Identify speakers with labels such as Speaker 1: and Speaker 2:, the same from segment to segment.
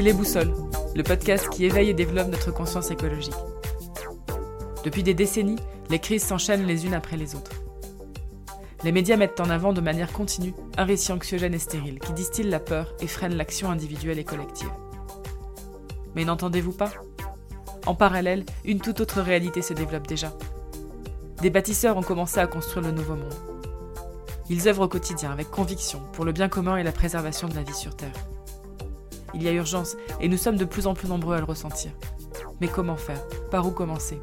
Speaker 1: Les Boussoles, le podcast qui éveille et développe notre conscience écologique. Depuis des décennies, les crises s'enchaînent les unes après les autres. Les médias mettent en avant de manière continue un récit anxiogène et stérile qui distille la peur et freine l'action individuelle et collective. Mais n'entendez-vous pas? En parallèle, une toute autre réalité se développe déjà. Des bâtisseurs ont commencé à construire le nouveau monde. Ils œuvrent au quotidien avec conviction pour le bien commun et la préservation de la vie sur Terre. Il y a urgence et nous sommes de plus en plus nombreux à le ressentir. Mais comment faire? Par où commencer?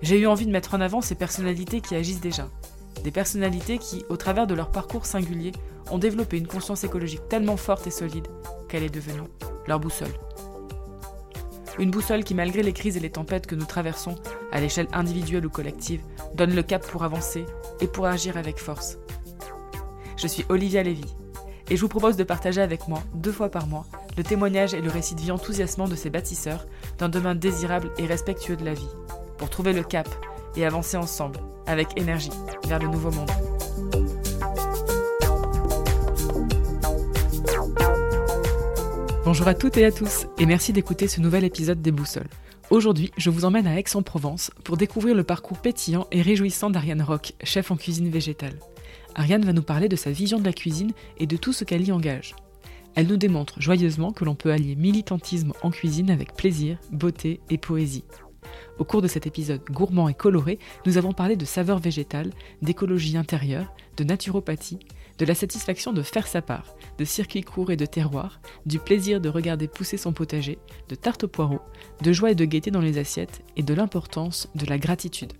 Speaker 1: J'ai eu envie de mettre en avant ces personnalités qui agissent déjà. Des personnalités qui, au travers de leur parcours singulier, ont développé une conscience écologique tellement forte et solide qu'elle est devenue leur boussole. Une boussole qui, malgré les crises et les tempêtes que nous traversons, à l'échelle individuelle ou collective, donne le cap pour avancer et pour agir avec force. Je suis Olivia Lévy et je vous propose de partager avec moi, deux fois par mois, le témoignage et le récit de vie enthousiasmant de ces bâtisseurs d'un demain désirable et respectueux de la vie, pour trouver le cap et avancer ensemble, avec énergie, vers le nouveau monde. Bonjour à toutes et à tous, et merci d'écouter ce nouvel épisode des Boussoles. Aujourd'hui, je vous emmène à Aix-en-Provence pour découvrir le parcours pétillant et réjouissant d'Ariane Rock, chef en cuisine végétale. Ariane va nous parler de sa vision de la cuisine et de tout ce qu'elle y engage. Elle nous démontre joyeusement que l'on peut allier militantisme en cuisine avec plaisir, beauté et poésie. Au cours de cet épisode gourmand et coloré, nous avons parlé de saveurs végétales, d'écologie intérieure, de naturopathie, de la satisfaction de faire sa part, de circuits courts et de terroirs, du plaisir de regarder pousser son potager, de tarte aux poireaux, de joie et de gaieté dans les assiettes et de l'importance de la gratitude.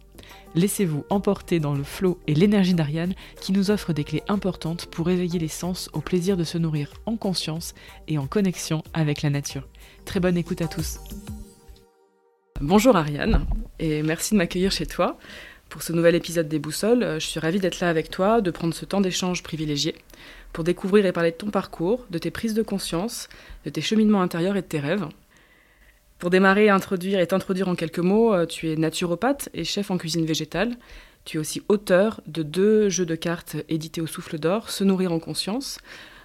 Speaker 1: Laissez-vous emporter dans le flot et l'énergie d'Ariane qui nous offre des clés importantes pour éveiller les sens au plaisir de se nourrir en conscience et en connexion avec la nature. Très bonne écoute à tous. Bonjour Ariane et merci de m'accueillir chez toi. Pour ce nouvel épisode des Boussoles, je suis ravie d'être là avec toi, de prendre ce temps d'échange privilégié pour découvrir et parler de ton parcours, de tes prises de conscience, de tes cheminements intérieurs et de tes rêves. Pour démarrer, introduire et t'introduire en quelques mots, euh, tu es naturopathe et chef en cuisine végétale. Tu es aussi auteur de deux jeux de cartes édités au souffle d'or, Se nourrir en conscience,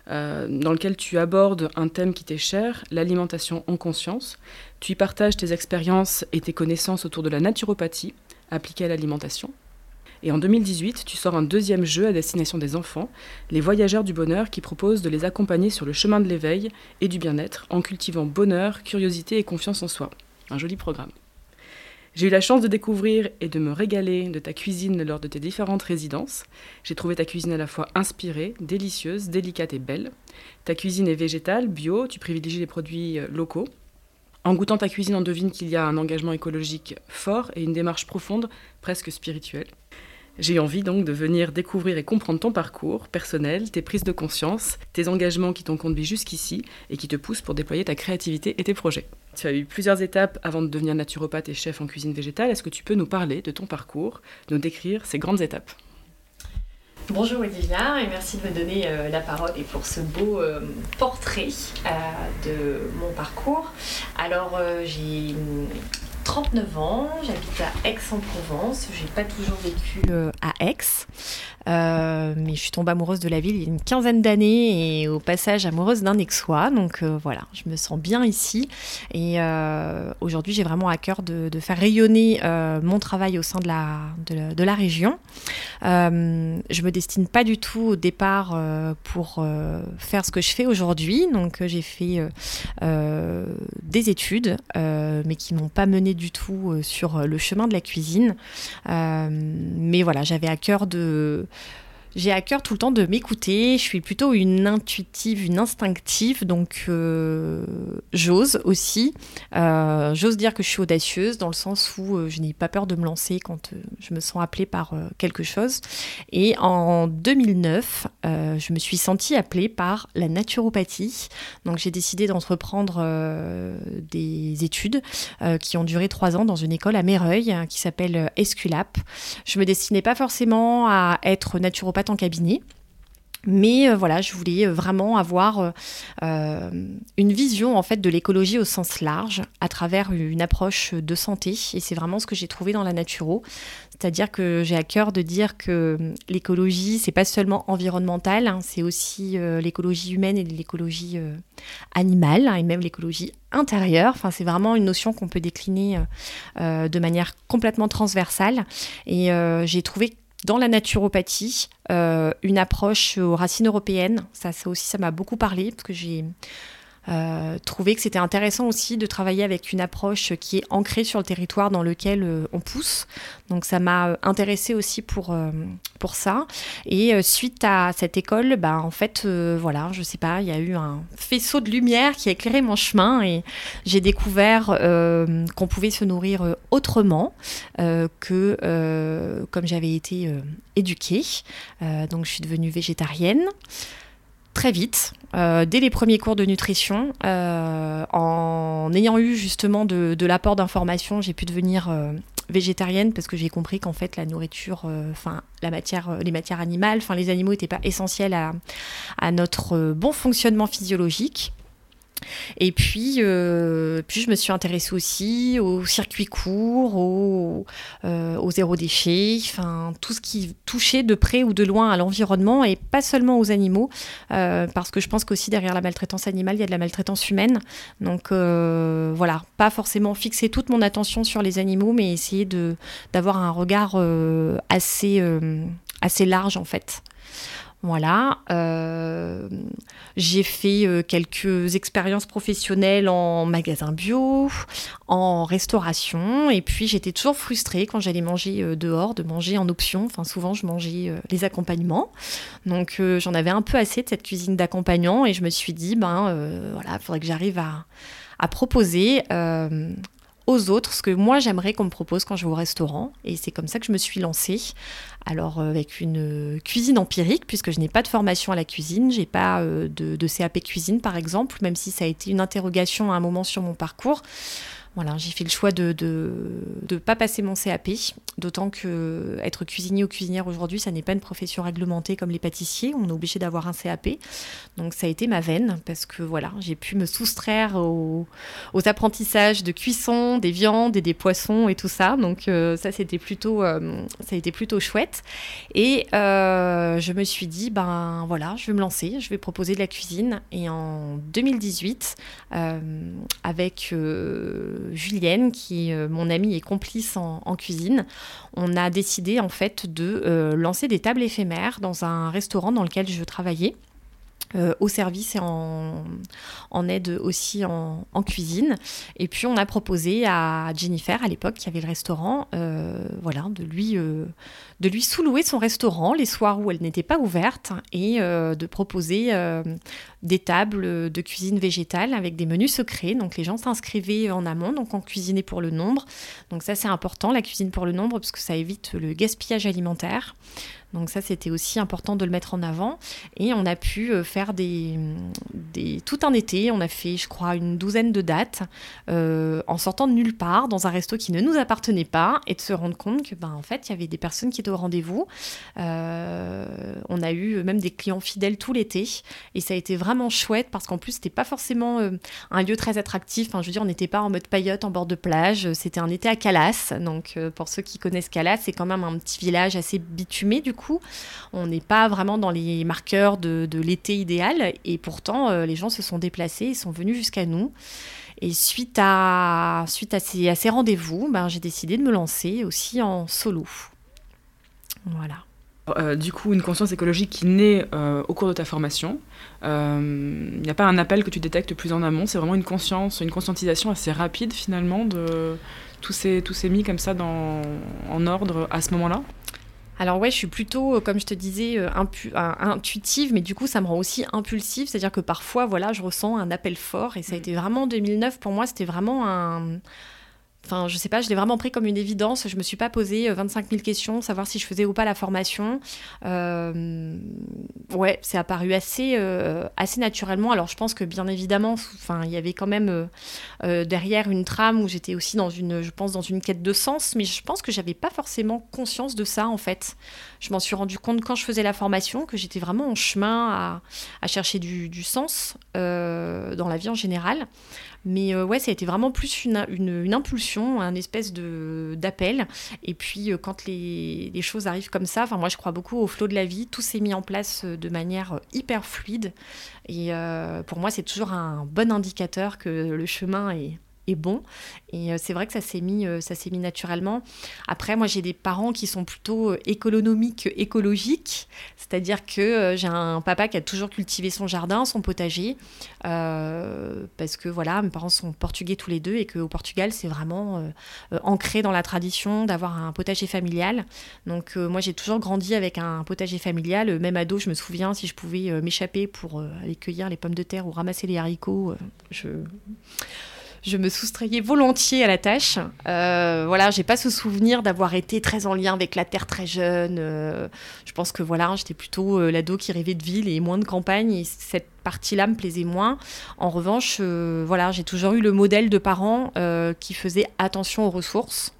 Speaker 1: euh, dans lequel tu abordes un thème qui t'est cher, l'alimentation en conscience. Tu y partages tes expériences et tes connaissances autour de la naturopathie appliquée à l'alimentation. Et en 2018, tu sors un deuxième jeu à destination des enfants, Les Voyageurs du Bonheur, qui propose de les accompagner sur le chemin de l'éveil et du bien-être en cultivant bonheur, curiosité et confiance en soi. Un joli programme. J'ai eu la chance de découvrir et de me régaler de ta cuisine lors de tes différentes résidences. J'ai trouvé ta cuisine à la fois inspirée, délicieuse, délicate et belle. Ta cuisine est végétale, bio, tu privilégies les produits euh, locaux. En goûtant ta cuisine, on devine qu'il y a un engagement écologique fort et une démarche profonde, presque spirituelle. J'ai envie donc de venir découvrir et comprendre ton parcours personnel, tes prises de conscience, tes engagements qui t'ont conduit jusqu'ici et qui te poussent pour déployer ta créativité et tes projets. Tu as eu plusieurs étapes avant de devenir naturopathe et chef en cuisine végétale. Est-ce que tu peux nous parler de ton parcours, nous décrire ces grandes étapes?
Speaker 2: Bonjour Olivia et merci de me donner euh, la parole et pour ce beau euh, portrait euh, de mon parcours. Alors j'ai 39 ans, j'habite à Aix-en-Provence. J'ai pas toujours vécu euh, à Aix, euh, mais je suis tombée amoureuse de la ville il y a une quinzaine d'années et au passage amoureuse d'un Aixois. Donc euh, voilà, je me sens bien ici. Et aujourd'hui, j'ai vraiment à cœur de, faire rayonner mon travail au sein de la, de région. je me destine pas du tout au départ pour faire ce que je fais aujourd'hui. Donc j'ai fait des études, mais qui m'ont pas mené du tout euh, sur euh, le chemin de la cuisine. Euh, mais voilà, j'avais à cœur de j'ai à cœur tout le temps de m'écouter. Je suis plutôt une intuitive, une instinctive, donc euh, j'ose aussi. Euh, j'ose dire que je suis audacieuse dans le sens où euh, je n'ai pas peur de me lancer quand je me sens appelée par quelque chose. Et en 2009, je me suis sentie appelée par la naturopathie. Donc j'ai décidé d'entreprendre des études qui ont duré trois ans dans une école à Méreuil qui s'appelle Esculap. Je me destinais pas forcément à être naturopathe en cabinet. Mais voilà, je voulais vraiment avoir une vision en fait de l'écologie au sens large à travers une approche de santé et c'est vraiment ce que j'ai trouvé dans la naturo. C'est-à-dire que j'ai à cœur de dire que l'écologie, c'est pas seulement environnemental, hein, c'est aussi euh, l'écologie humaine et l'écologie euh, animale, hein, et même l'écologie intérieure. Enfin, c'est vraiment une notion qu'on peut décliner euh, de manière complètement transversale. Et j'ai trouvé dans la naturopathie une approche aux racines européennes. Ça, ça aussi, ça m'a beaucoup parlé parce que j'ai euh, trouver que c'était intéressant aussi de travailler avec une approche qui est ancrée sur le territoire dans lequel euh, on pousse. Donc ça m'a euh, intéressé aussi pour, pour ça. Et suite à cette école, bah, en fait, voilà, je sais pas, il y a eu un faisceau de lumière qui a éclairé mon chemin et j'ai découvert qu'on pouvait se nourrir autrement que comme j'avais été éduquée. donc je suis devenue végétarienne très vite, euh, dès les premiers cours de nutrition. Euh, en ayant eu justement de, l'apport d'informations, j'ai pu devenir euh, végétarienne parce que j'ai compris qu'en fait la nourriture, les matières animales, enfin les animaux n'étaient pas essentiels à notre bon fonctionnement physiologique. Et puis, euh, puis je me suis intéressée aussi aux circuits courts, au, euh, zéro déchet, enfin tout ce qui touchait de près ou de loin à l'environnement et pas seulement aux animaux, euh, parce que je pense qu'aussi derrière la maltraitance animale, il y a de la maltraitance humaine. Donc voilà, pas forcément fixer toute mon attention sur les animaux, mais essayer d'avoir un regard assez large en fait. Voilà. Euh, j'ai fait euh, quelques expériences professionnelles en magasin bio, en restauration, et puis j'étais toujours frustrée quand j'allais manger euh, dehors, de manger en option. Enfin, souvent, je mangeais les accompagnements. Donc, j'en avais un peu assez de cette cuisine d'accompagnant, et je me suis dit, ben voilà, il faudrait que j'arrive à, à proposer aux autres ce que moi j'aimerais qu'on me propose quand je vais au restaurant. Et c'est comme ça que je me suis lancée. Alors euh, avec une cuisine empirique, puisque je n'ai pas de formation à la cuisine, j'ai pas euh, de, de, CAP cuisine par exemple, même si ça a été une interrogation à un moment sur mon parcours. Voilà, j'ai fait le choix de ne pas passer mon CAP, d'autant que être cuisinier ou cuisinière aujourd'hui, ça n'est pas une profession réglementée comme les pâtissiers, on est obligé d'avoir un CAP. Donc ça a été ma veine, parce que voilà, j'ai pu me soustraire aux, apprentissages de cuisson, des viandes et des poissons et tout ça. Donc euh, ça, c'était plutôt, euh, ça a été plutôt chouette. Et euh, je me suis dit, ben voilà, je vais me lancer, je vais proposer de la cuisine. Et en 2018, avec Julienne, qui euh, mon amie et complice en, cuisine, on a décidé en fait de euh, lancer des tables éphémères dans un restaurant dans lequel je travaillais. Euh, au service et en, aide aussi en, cuisine. Et puis on a proposé à Jennifer, à l'époque, qui avait le restaurant, voilà, de lui, de lui sous-louer son restaurant les soirs où elle n'était pas ouverte et de proposer des tables de cuisine végétale avec des menus secrets. Donc les gens s'inscrivaient en amont, donc on cuisinait pour le nombre. Donc ça c'est important, la cuisine pour le nombre, parce que ça évite le gaspillage alimentaire. Donc ça, c'était aussi important de le mettre en avant. Et on a pu euh, faire des, des, tout un été. On a fait, je crois, une douzaine de dates euh, en sortant de nulle part dans un resto qui ne nous appartenait pas et de se rendre compte que, ben, en fait, il y avait des personnes qui étaient au rendez-vous. Euh, on a eu même des clients fidèles tout l'été et ça a été vraiment chouette parce qu'en plus, c'était pas forcément un lieu très attractif. Enfin, je veux dire, on n'était pas en mode paillote en bord de plage. C'était un été à Calas. Donc, pour ceux qui connaissent Calas, c'est quand même un petit village assez bitumé du coup. On n'est pas vraiment dans les marqueurs de, l'été idéal et pourtant euh, les gens se sont déplacés, ils sont venus jusqu'à nous. Et suite à, suite à ces, rendez-vous, ben, j'ai décidé de me lancer aussi en solo. Voilà.
Speaker 1: Euh, du coup, une conscience écologique qui naît euh, au cours de ta formation. Il n'y a pas un appel que tu détectes plus en amont, c'est vraiment une conscience, une conscientisation assez rapide finalement de tous ces, tous ces mis comme ça en ordre à ce moment-là?
Speaker 2: Alors ouais, je suis plutôt, euh, comme je te disais, euh, intuitive, mais du coup, ça me rend aussi impulsive. C'est-à-dire que parfois, voilà, je ressens un appel fort. Et ça a mm. été vraiment 2009, pour moi, c'était vraiment un... Enfin, je sais pas, je l'ai vraiment pris comme une évidence. Je me suis pas posé 25 000 questions, savoir si je faisais ou pas la formation. ouais, c'est apparu assez, assez naturellement. Alors, je pense que bien évidemment, enfin, il y avait quand même derrière une trame où j'étais aussi dans une, je pense, dans une quête de sens, mais je pense que j'avais pas forcément conscience de ça en fait. Je m'en suis rendu compte quand je faisais la formation que j'étais vraiment en chemin à, chercher du, sens dans la vie en général. Mais euh, ouais, ça a été vraiment plus une, une, impulsion, un espèce de d'appel. Et puis euh, quand les, les, choses arrivent comme ça, enfin moi je crois beaucoup au flot de la vie. Tout s'est mis en place euh, de manière hyper fluide. Et pour moi, c'est toujours un bon indicateur que le chemin est est bon. Et euh, c'est vrai que ça s'est mis, euh, ça s'est mis naturellement. Après, moi, j'ai des parents qui sont plutôt euh, économiques, écologiques. C'est-à-dire que j'ai un papa qui a toujours cultivé son jardin, son potager. parce que voilà, mes parents sont portugais tous les deux et qu'au Portugal, c'est vraiment ancré dans la tradition d'avoir un potager familial. Donc, moi, j'ai toujours grandi avec un potager familial. Même ado, je me souviens, si je pouvais m'échapper pour aller cueillir les pommes de terre ou ramasser les haricots, je je me soustrayais volontiers à la tâche. Euh, voilà, j'ai pas ce souvenir d'avoir été très en lien avec la terre très jeune. Euh, je pense que voilà, j'étais plutôt euh, l'ado qui rêvait de ville et moins de campagne. Et cette partie-là me plaisait moins. En revanche, voilà, j'ai toujours eu le modèle de parents qui faisaient attention aux ressources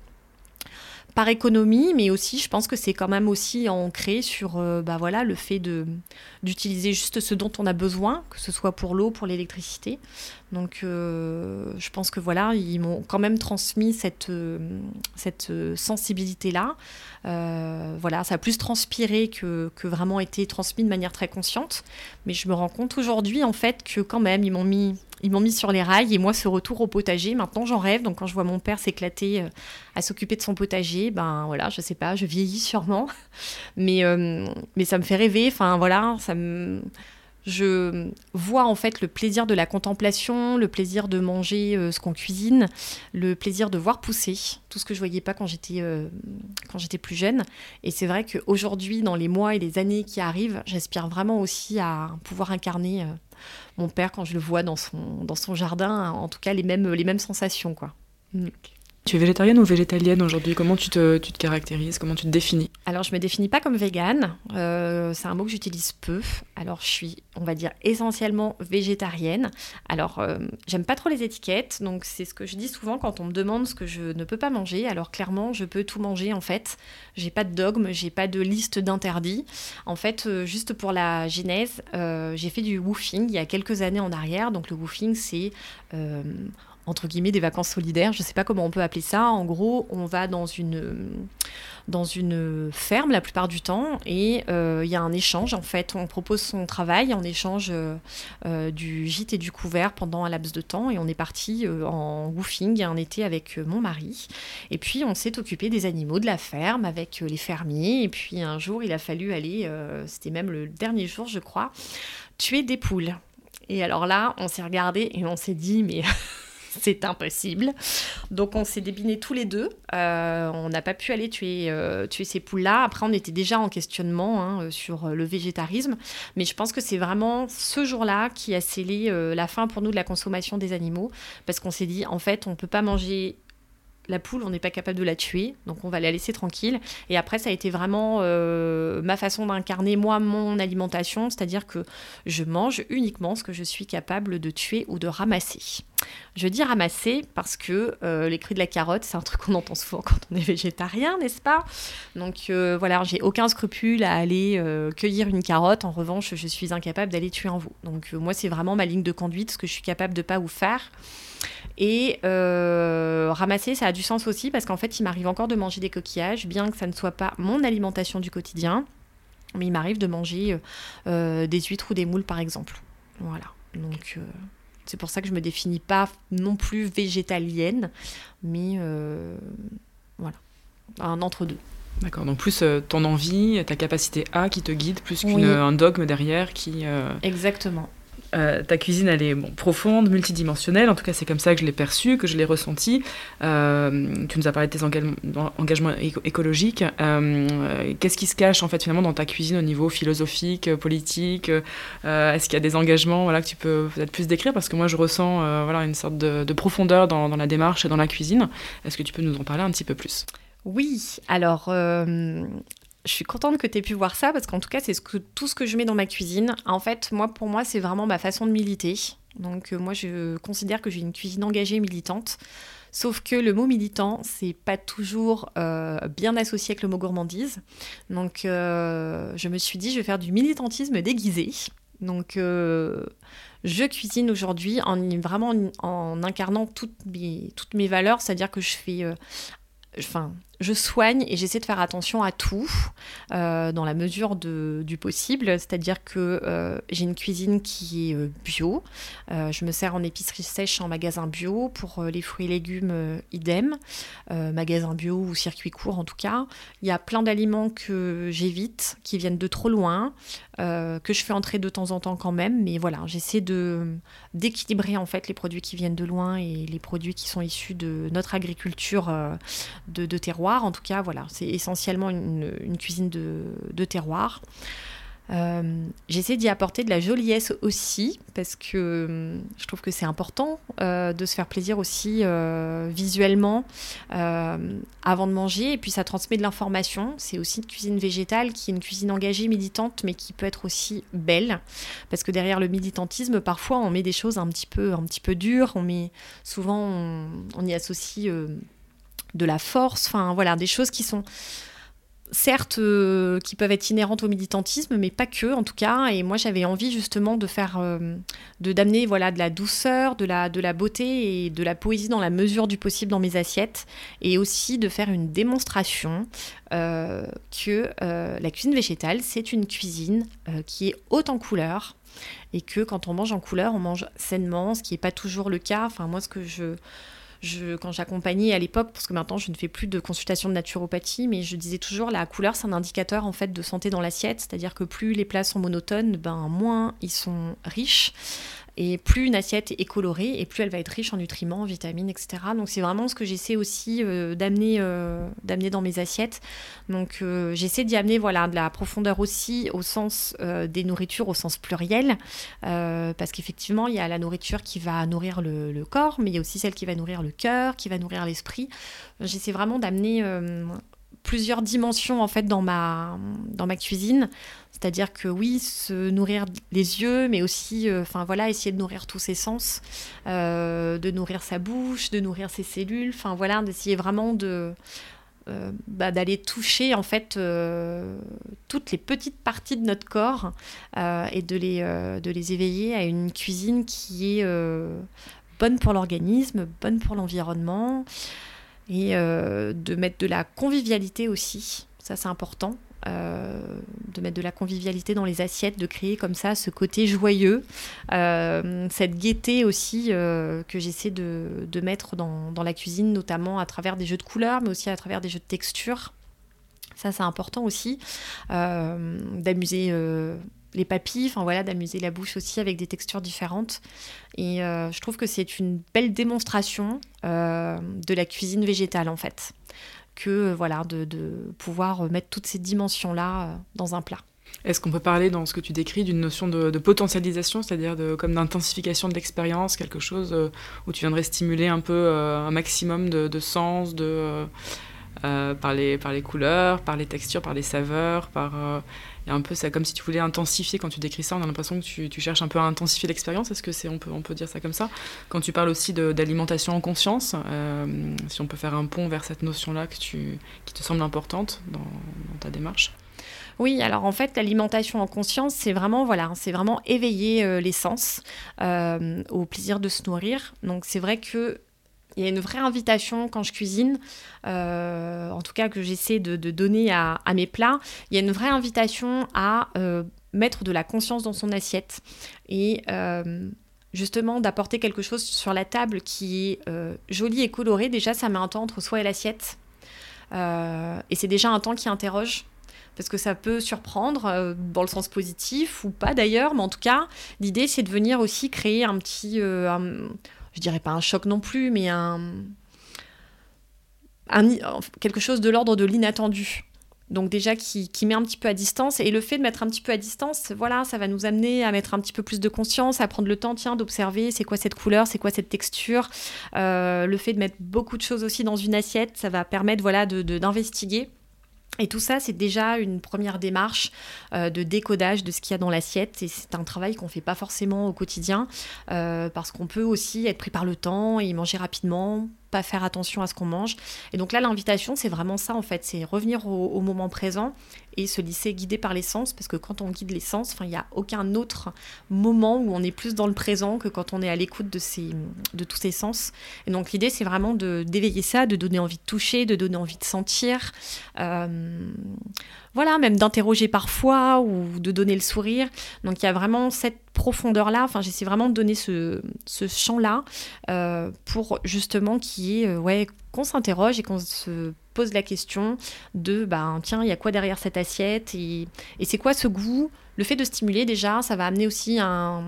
Speaker 2: par économie, mais aussi je pense que c'est quand même aussi ancré sur euh, bah le fait de, d'utiliser juste ce dont on a besoin, que ce soit pour l'eau, pour l'électricité. Donc euh, je pense que voilà, ils m'ont quand même transmis cette, euh, cette sensibilité-là. voilà, ça a plus transpiré que, que vraiment été transmis de manière très consciente. Mais je me rends compte aujourd'hui en fait que quand même ils m'ont mis ils m'ont mis sur les rails et moi ce retour au potager, maintenant j'en rêve. Donc quand je vois mon père s'éclater euh, à s'occuper de son potager, ben voilà, je sais pas, je vieillis sûrement, mais euh, mais ça me fait rêver. Enfin voilà, ça me je vois en fait le plaisir de la contemplation, le plaisir de manger euh, ce qu'on cuisine, le plaisir de voir pousser tout ce que je voyais pas quand j'étais quand j'étais plus jeune. Et c'est vrai qu'aujourd'hui, dans les mois et les années qui arrivent, j'aspire vraiment aussi à pouvoir incarner mon père quand je le vois dans son, dans son jardin, en tout cas les mêmes, les mêmes sensations. quoi.
Speaker 1: Mm. Tu es végétarienne ou végétalienne aujourd'hui? Comment tu te, tu te, caractérises? Comment tu te définis?
Speaker 2: Alors, je me définis pas comme végane. Euh, c'est un mot que j'utilise peu. Alors, je suis, on va dire, essentiellement végétarienne. Alors, euh, j'aime pas trop les étiquettes. Donc, c'est ce que je dis souvent quand on me demande ce que je ne peux pas manger. Alors, clairement, je peux tout manger en fait. J'ai pas de dogme, j'ai pas de liste d'interdits. En fait, euh, juste pour la genèse, j'ai fait du woofing il y a quelques années en arrière. Donc, le woofing, c'est entre guillemets des vacances solidaires, je ne sais pas comment on peut appeler ça. En gros, on va dans une, dans une ferme la plupart du temps et euh, il y a un échange en fait. On propose son travail en échange euh, euh, du gîte et du couvert pendant un laps de temps et on est parti en woofing un été avec mon mari. Et puis on s'est occupé des animaux de la ferme avec les fermiers et puis un jour il a fallu aller, c'était même le dernier jour je crois, tuer des poules. Et alors là, on s'est regardé et on s'est dit mais c'est impossible. Donc on s'est débiné tous les deux. Euh, on n'a pas pu aller tuer, euh, tuer ces poules-là. Après, on était déjà en questionnement hein, euh, sur le végétarisme. Mais je pense que c'est vraiment ce jour-là qui a scellé la fin pour nous de la consommation des animaux. Parce qu'on s'est dit, en fait, on ne peut pas manger la poule, on n'est pas capable de la tuer, donc on va la laisser tranquille. Et après, ça a été vraiment euh, ma façon d'incarner, moi, mon alimentation, c'est-à-dire que je mange uniquement ce que je suis capable de tuer ou de ramasser. Je dis ramasser parce que euh, les cris de la carotte, c'est un truc qu'on entend souvent quand on est végétarien, n'est-ce pas? Donc euh, voilà, j'ai aucun scrupule à aller cueillir une carotte. En revanche, je suis incapable d'aller tuer un veau. Donc moi, c'est vraiment ma ligne de conduite, ce que je suis capable de pas ou faire. Et euh, ramasser, ça a du sens aussi parce qu'en fait, il m'arrive encore de manger des coquillages, bien que ça ne soit pas mon alimentation du quotidien. Mais il m'arrive de manger euh, euh, des huîtres ou des moules, par exemple. Voilà. Donc, c'est pour ça que je me définis pas non plus végétalienne, mais voilà, un entre-deux.
Speaker 1: D'accord, donc plus ton envie, ta capacité à qui te guide, plus qu'un dogme derrière qui...
Speaker 2: Exactement.
Speaker 1: Euh, ta cuisine, elle est profonde, multidimensionnelle. En tout cas, c'est comme ça que je l'ai perçue, que je l'ai ressentie. Euh, tu nous as parlé de tes engagements, écologiques. Euh, qu'est-ce qui se cache en fait finalement dans ta cuisine au niveau philosophique, politique? Est-ce qu'il y a des engagements voilà, que tu peux peut-être plus décrire? Parce que moi, je ressens voilà, une sorte de, profondeur dans, la démarche et dans la cuisine. Est-ce que tu peux nous en parler un petit peu plus?
Speaker 2: Oui, alors je suis contente que tu aies pu voir ça parce qu'en tout cas, c'est tout ce que je mets dans ma cuisine. En fait, moi, pour moi, c'est vraiment ma façon de militer. Donc, euh, moi, je considère que j'ai une cuisine engagée militante. Sauf que le mot militant, c'est pas toujours euh, bien associé avec le mot gourmandise. Donc, euh, je me suis dit, je vais faire du militantisme déguisé. Donc, je cuisine aujourd'hui en vraiment en incarnant toutes mes, toutes mes valeurs, c'est-à-dire que je fais enfin, je soigne et j'essaie de faire attention à tout euh, dans la mesure du possible. C'est-à-dire que euh, j'ai une cuisine qui est euh, bio. je me sers en épicerie sèche en magasin bio. Pour les fruits et légumes, idem. magasin bio ou circuit court en tout cas. Il y a plein d'aliments que j'évite, qui viennent de trop loin, que je fais entrer de temps en temps quand même. Mais voilà, j'essaie de d'équilibrer en fait les produits qui viennent de loin et les produits qui sont issus de notre agriculture de, de terroir en tout cas, voilà, c'est essentiellement une, cuisine de, terroir. Euh, j'essaie d'y apporter de la joliesse aussi, parce que hum, je trouve que c'est important euh, de se faire plaisir aussi euh, visuellement avant de manger, et puis ça transmet de l'information. C'est aussi une cuisine végétale qui est une cuisine engagée, militante, mais qui peut être aussi belle, parce que derrière le militantisme, parfois on met des choses un petit peu, un petit peu dures, on met souvent on, on y associe de la force, enfin voilà, des choses qui sont certes euh, qui peuvent être inhérentes au militantisme, mais pas que en tout cas. Et moi j'avais envie justement de faire, euh, de d'amener voilà de la douceur, de la de la beauté et de la poésie dans la mesure du possible dans mes assiettes, et aussi de faire une démonstration euh, que la cuisine végétale c'est une cuisine qui est haute en couleurs et que quand on mange en couleur, on mange sainement, ce qui n'est pas toujours le cas. Enfin moi ce que je quand j'accompagnais à l'époque, parce que maintenant je ne fais plus de consultation de naturopathie, mais je disais toujours la couleur c'est un indicateur en fait de santé dans l'assiette, c'est-à-dire que plus les plats sont monotones, ben moins ils sont riches. Et plus une assiette est colorée, et plus elle va être riche en nutriments, en vitamines, etc. Donc c'est vraiment ce que j'essaie aussi euh, d'amener, euh, d'amener dans mes assiettes. Donc euh, j'essaie d'y amener voilà, de la profondeur aussi au sens des nourritures, au sens pluriel. parce qu'effectivement, il y a la nourriture qui va nourrir le, corps, mais il y a aussi celle qui va nourrir le cœur, qui va nourrir l'esprit. J'essaie vraiment d'amener plusieurs dimensions en fait dans ma cuisine. C'est-à-dire que oui, se nourrir les yeux, mais aussi, euh, enfin voilà, essayer de nourrir tous ses sens, euh, de nourrir sa bouche, de nourrir ses cellules, enfin d'essayer vraiment de euh, bah, d'aller toucher en fait toutes les petites parties de notre corps et de les éveiller à une cuisine qui est bonne pour l'organisme, bonne pour l'environnement et de mettre de la convivialité aussi. Ça, c'est important. Euh, de mettre de la convivialité dans les assiettes, de créer comme ça ce côté joyeux, euh, cette gaieté aussi euh, que j'essaie de, mettre dans, dans, la cuisine, notamment à travers des jeux de couleurs, mais aussi à travers des jeux de textures. Ça, c'est important aussi, d'amuser les papilles, enfin voilà, d'amuser la bouche aussi avec des textures différentes. Et je trouve que c'est une belle démonstration de la cuisine végétale en fait que euh, voilà, de, pouvoir mettre toutes ces dimensions-là euh, dans un plat.
Speaker 1: Est-ce qu'on peut parler dans ce que tu décris d'une notion de, potentialisation, c'est-à-dire comme d'intensification de l'expérience, quelque chose euh, où tu viendrais stimuler un peu un maximum de, sens, de, par, les, par les couleurs, par les textures, par les saveurs, par et un peu, c'est comme si tu voulais intensifier quand tu décris ça. On a l'impression que tu, tu, cherches un peu à intensifier l'expérience. Est-ce que c'est, on peut, on peut dire ça comme ça? Quand tu parles aussi d'alimentation en conscience, euh, si on peut faire un pont vers cette notion-là qui te semble importante dans, ta démarche?
Speaker 2: Oui, alors en fait, l'alimentation en conscience, c'est vraiment voilà, c'est vraiment éveiller euh, les sens euh, au plaisir de se nourrir. Donc c'est vrai que il y a une vraie invitation quand je cuisine, euh, en tout cas que j'essaie de, donner à, mes plats, il y a une vraie invitation à euh, mettre de la conscience dans son assiette et euh, justement d'apporter quelque chose sur la table qui est joli et coloré. Déjà, ça met un temps entre soi et l'assiette. et c'est déjà un temps qui interroge parce que ça peut surprendre dans le sens positif ou pas d'ailleurs, mais en tout cas, l'idée c'est de venir aussi créer un petit, je dirais pas un choc non plus, mais un, quelque chose de l'ordre de l'inattendu. Donc déjà qui, met un petit peu à distance. Et le fait de mettre un petit peu à distance, voilà, ça va nous amener à mettre un petit peu plus de conscience, à prendre le temps, tiens, d'observer c'est quoi cette couleur, c'est quoi cette texture. Euh, le fait de mettre beaucoup de choses aussi dans une assiette, ça va permettre voilà, d'investiguer. Et tout ça, c'est déjà une première démarche euh, de décodage de ce qu'il y a dans l'assiette. Et c'est un travail qu'on ne fait pas forcément au quotidien, euh, parce qu'on peut aussi être pris par le temps et manger rapidement, pas faire attention à ce qu'on mange. Et donc là, l'invitation, c'est vraiment ça, en fait. C'est revenir au, moment présent et se laisser guider par les sens, parce que quand on guide les sens, il n'y a aucun autre moment où on est plus dans le présent que quand on est à l'écoute de, ces, de tous ces sens. Et donc l'idée, c'est vraiment d'éveiller ça, de donner envie de toucher, de donner envie de sentir. Euh, voilà, même d'interroger parfois ou de donner le sourire. Donc il y a vraiment cette profondeur-là, enfin j'essaie vraiment de donner ce, ce champ-là euh, pour justement qui euh, ouais, qu'on s'interroge et qu'on se pose la question de, bah, tiens, il y a quoi derrière cette assiette et, et c'est quoi ce goût? Le fait de stimuler déjà, ça va amener aussi un,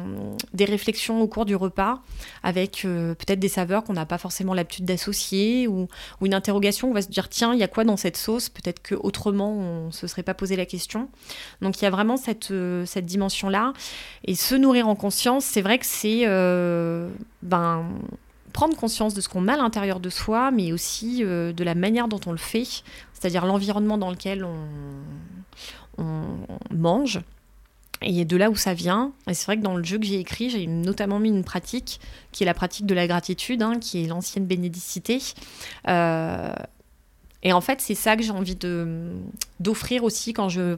Speaker 2: des réflexions au cours du repas avec euh, peut-être des saveurs qu'on n'a pas forcément l'habitude d'associer ou, une interrogation, on va se dire tiens, il y a quoi dans cette sauce? Peut-être qu'autrement on ne se serait pas posé la question. Donc il y a vraiment cette, euh, cette dimension-là. Et se nourrir en conscience, c'est vrai que c'est euh, ben, prendre conscience de ce qu'on a à l'intérieur de soi, mais aussi de la manière dont on le fait, c'est-à-dire l'environnement dans lequel on, on mange et de là où ça vient, et c'est vrai que dans le jeu que j'ai écrit, j'ai notamment mis une pratique qui est la pratique de la gratitude, hein, qui est l'ancienne bénédicité. Euh, et en fait, c'est ça que j'ai envie de, d'offrir aussi quand je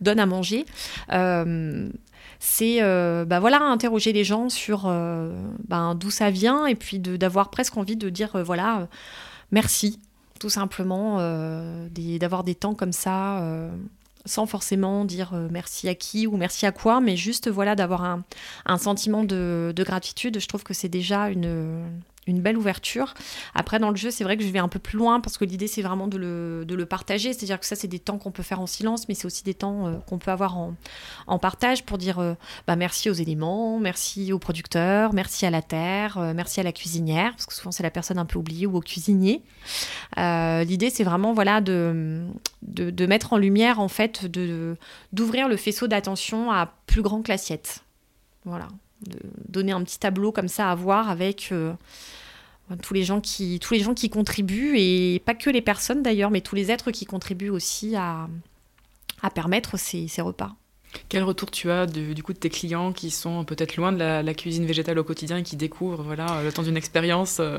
Speaker 2: donne à manger. Euh, c'est euh, bah interroger les gens sur ben, d'où ça vient et puis d'avoir presque envie de dire voilà, merci, tout simplement, d'avoir des temps comme ça sans forcément dire euh, merci à qui ou merci à quoi, mais juste voilà d'avoir un, un, sentiment de, de, gratitude. Je trouve que c'est déjà une, une belle ouverture. Après, dans le jeu, c'est vrai que je vais un peu plus loin parce que l'idée, c'est vraiment de le, de le partager. C'est-à-dire que ça, c'est des temps qu'on peut faire en silence, mais c'est aussi des temps euh, qu'on peut avoir en, en, partage pour dire euh, bah, merci aux éléments, merci aux producteurs, merci à la terre, euh, merci à la cuisinière, parce que souvent, c'est la personne un peu oubliée ou au cuisinier. l'idée, c'est vraiment voilà, de, de, mettre en lumière, en fait, d'ouvrir le faisceau d'attention à plus grand que l'assiette. Voilà donner un petit tableau comme ça à voir avec tous, les gens qui, tous les gens qui contribuent, et pas que les personnes d'ailleurs, mais tous les êtres qui contribuent aussi à, à permettre ces, ces, repas.
Speaker 1: Quel retour tu as de, du coup de tes clients qui sont peut-être loin de la, cuisine végétale au quotidien et qui découvrent voilà, le temps d'une expérience euh,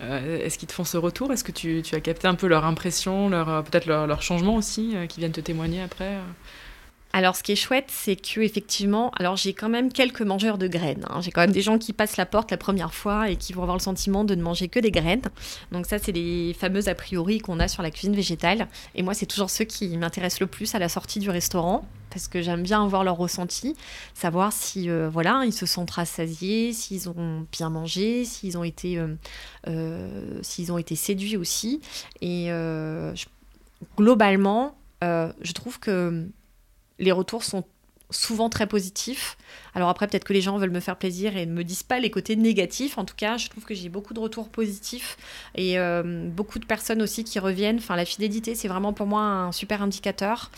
Speaker 1: euh, Est-ce qu'ils te font ce retour? Est-ce que tu, tu, as capté un peu leur impression, leur, peut-être leur, changement aussi, qui viennent te témoigner après
Speaker 2: alors, ce qui est chouette, c'est que effectivement, alors j'ai quand même quelques mangeurs de graines. Hein. J'ai quand même des gens qui passent la porte la première fois et qui vont avoir le sentiment de ne manger que des graines. Donc ça, c'est les fameuses a priori qu'on a sur la cuisine végétale. Et moi, c'est toujours ceux qui m'intéressent le plus à la sortie du restaurant parce que j'aime bien avoir leur ressenti, savoir si euh, voilà ils se sont rassasiés, s'ils ont bien mangé, s'ils ont été euh, euh, s'ils ont été séduits aussi. Et globalement, je trouve que les retours sont souvent très positifs. Alors après, peut-être que les gens veulent me faire plaisir et ne me disent pas les côtés négatifs. En tout cas, je trouve que j'ai beaucoup de retours positifs et euh, beaucoup de personnes aussi qui reviennent. Enfin, la fidélité, c'est vraiment pour moi un super indicateur.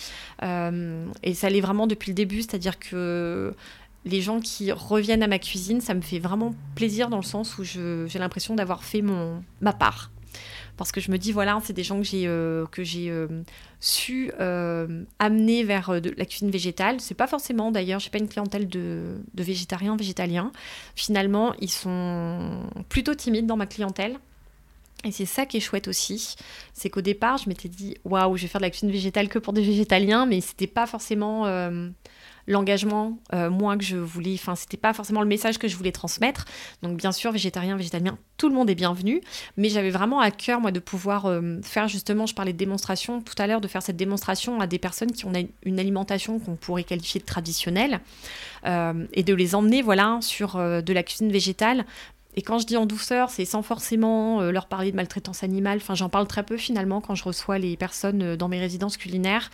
Speaker 2: Euh, et ça l'est vraiment depuis le début, c'est-à-dire que les gens qui reviennent à ma cuisine, ça me fait vraiment plaisir dans le sens où j'ai l'impression d'avoir fait mon, ma part parce que je me dis voilà c'est des gens que j'ai euh, euh, su euh, amener vers de la cuisine végétale. C'est pas forcément d'ailleurs j'ai pas une clientèle de, de végétariens végétaliens. Finalement ils sont plutôt timides dans ma clientèle. Et c'est ça qui est chouette aussi, c'est qu'au départ, je m'étais dit, waouh, je vais faire de la cuisine végétale que pour des végétaliens, mais c'était pas forcément l'engagement, euh, moi, que je voulais, enfin, c'était pas forcément le message que je voulais transmettre. Donc, bien sûr, végétarien, végétalien, tout le monde est bienvenu, mais j'avais vraiment à cœur, moi, de pouvoir euh, faire justement, je parlais de démonstration tout à l'heure, de faire cette démonstration à des personnes qui ont une alimentation qu'on pourrait qualifier de traditionnelle euh, et de les emmener, voilà, sur de la cuisine végétale Et quand je dis en douceur, c'est sans forcément leur parler de maltraitance animale. Enfin, j'en parle très peu finalement quand je reçois les personnes dans mes résidences culinaires,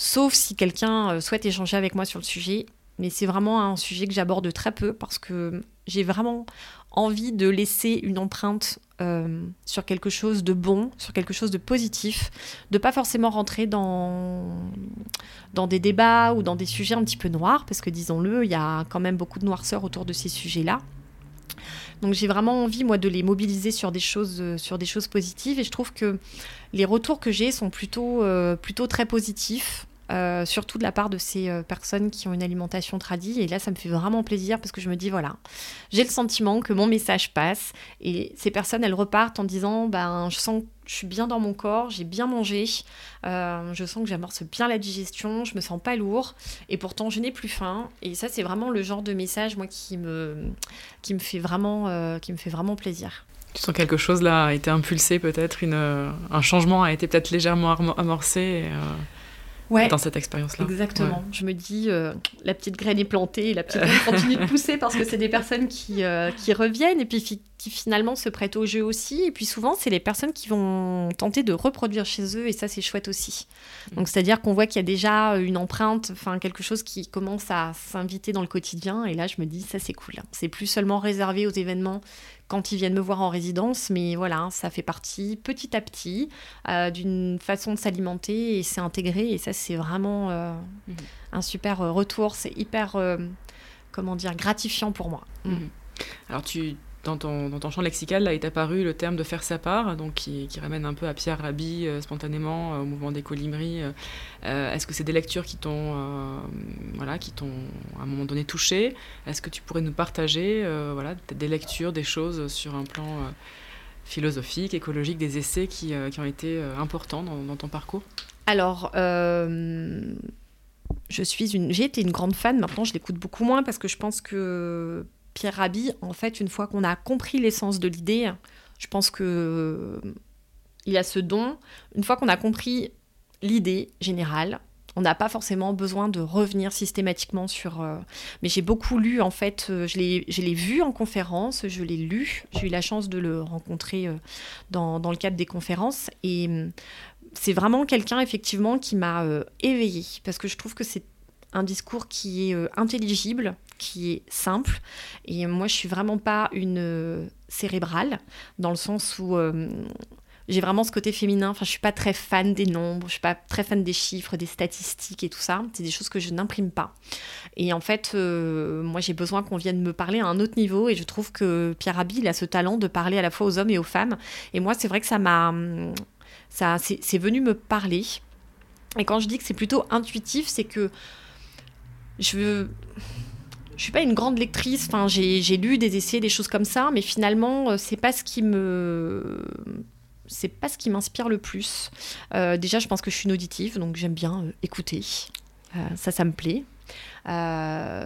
Speaker 2: sauf si quelqu'un souhaite échanger avec moi sur le sujet. Mais c'est vraiment un sujet que j'aborde très peu parce que j'ai vraiment envie de laisser une empreinte euh, sur quelque chose de bon, sur quelque chose de positif, de pas forcément rentrer dans, dans des débats ou dans des sujets un petit peu noirs, parce que disons-le, il y a quand même beaucoup de noirceur autour de ces sujets-là. Donc j'ai vraiment envie, moi, de les mobiliser sur des choses, euh, sur des choses positives, et je trouve que les retours que j'ai sont plutôt, euh, plutôt très positifs. Euh, surtout de la part de ces euh, personnes qui ont une alimentation tradie. Et là, ça me fait vraiment plaisir parce que je me dis, voilà, j'ai le sentiment que mon message passe. Et ces personnes, elles repartent en disant, ben, je sens que je suis bien dans mon corps, j'ai bien mangé, euh, je sens que j'amorce bien la digestion, je me sens pas lourd, et pourtant je n'ai plus faim. Et ça, c'est vraiment le genre de message, moi, qui me, qui me, fait, vraiment, qui me fait vraiment plaisir.
Speaker 1: Tu sens quelque chose là a été impulsé peut-être, un changement a été peut-être légèrement amorcé ouais, dans cette expérience-là.
Speaker 2: Exactement. Je me dis, euh, la petite graine est plantée, la petite graine continue de pousser parce que c'est des personnes qui, euh, qui reviennent et puis qui finalement se prêtent au jeu aussi. Et puis souvent, c'est les personnes qui vont tenter de reproduire chez eux et ça, c'est chouette aussi. Mm. Donc, c'est-à-dire qu'on voit qu'il y a déjà une empreinte, enfin, quelque chose qui commence à s'inviter dans le quotidien. Et là, je me dis, ça, c'est cool. C'est plus seulement réservé aux événements quand ils viennent me voir en résidence, mais voilà, ça fait partie petit à petit euh, d'une façon de s'alimenter et c'est intégré et ça c'est vraiment euh, mhm. un super euh, retour, c'est hyper, comment dire, gratifiant pour moi.
Speaker 1: Mhm. Alors tu dans ton, champ lexical, là, est apparu le terme de faire sa part, donc qui, ramène un peu à Pierre Rabhi euh, spontanément euh, au mouvement des colibris. Euh, est-ce que c'est des lectures qui t'ont, voilà, qui à un moment donné touché? Est-ce que tu pourrais nous partager, voilà, des lectures, des choses sur un plan philosophique, écologique, des essais qui, ont été importants dans, dans, ton parcours?
Speaker 2: Alors je suis une, j'ai été une grande fan. Maintenant, je l'écoute beaucoup moins parce que je pense que Pierre Rabhi, en fait, une fois qu'on a compris l'essence de l'idée, je pense que euh, il a ce don. Une fois qu'on a compris l'idée générale, on n'a pas forcément besoin de revenir systématiquement sur. Euh, mais j'ai beaucoup lu, en fait, euh, je l'ai vu en conférence, je l'ai lu. J'ai eu la chance de le rencontrer dans, dans, le cadre des conférences. Et c'est vraiment quelqu'un, effectivement, qui m'a éveillée. Parce que je trouve que c'est un discours qui est intelligible, qui est simple. Et moi, je suis vraiment pas une euh, cérébrale, dans le sens où euh, j'ai vraiment ce côté féminin. Enfin, je suis pas très fan des nombres, je suis pas très fan des chiffres, des statistiques et tout ça. C'est des choses que je n'imprime pas. Et en fait, euh, moi, j'ai besoin qu'on vienne me parler à un autre niveau. Et je trouve que Pierre Rabhi, il a ce talent de parler à la fois aux hommes et aux femmes. Et moi, c'est vrai que ça m'a, ça, c'est venu me parler. Et quand je dis que c'est plutôt intuitif, c'est que je veux je suis pas une grande lectrice. Enfin, j'ai lu des essais, des choses comme ça, mais finalement, euh, c'est pas ce qui me c'est pas ce qui m'inspire le plus. Euh, déjà, je pense que je suis une auditive, donc j'aime bien euh, écouter. ça, ça me plaît.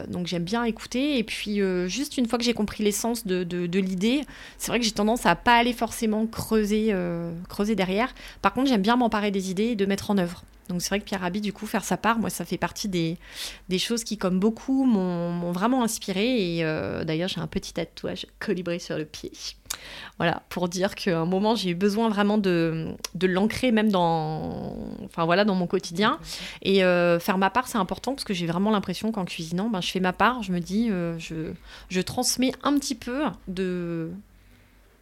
Speaker 2: donc j'aime bien écouter. Et puis, juste une fois que j'ai compris l'essence de, l'idée, c'est vrai que j'ai tendance à pas aller forcément creuser, creuser derrière. Par contre, j'aime bien m'emparer des idées et de mettre en œuvre. Donc c'est vrai que Pierre Rabhi, du coup, faire sa part, moi, ça fait partie des, choses qui, comme beaucoup, m'ont vraiment inspiré. Et euh, d'ailleurs, j'ai un petit tatouage colibré sur le pied. Voilà, pour dire qu'à un moment, j'ai eu besoin vraiment de, de l'ancrer même dans, enfin, voilà, dans mon quotidien. Et euh, faire ma part, c'est important parce que j'ai vraiment l'impression qu'en cuisinant, ben, je fais ma part, je me dis, euh, je transmets un petit peu de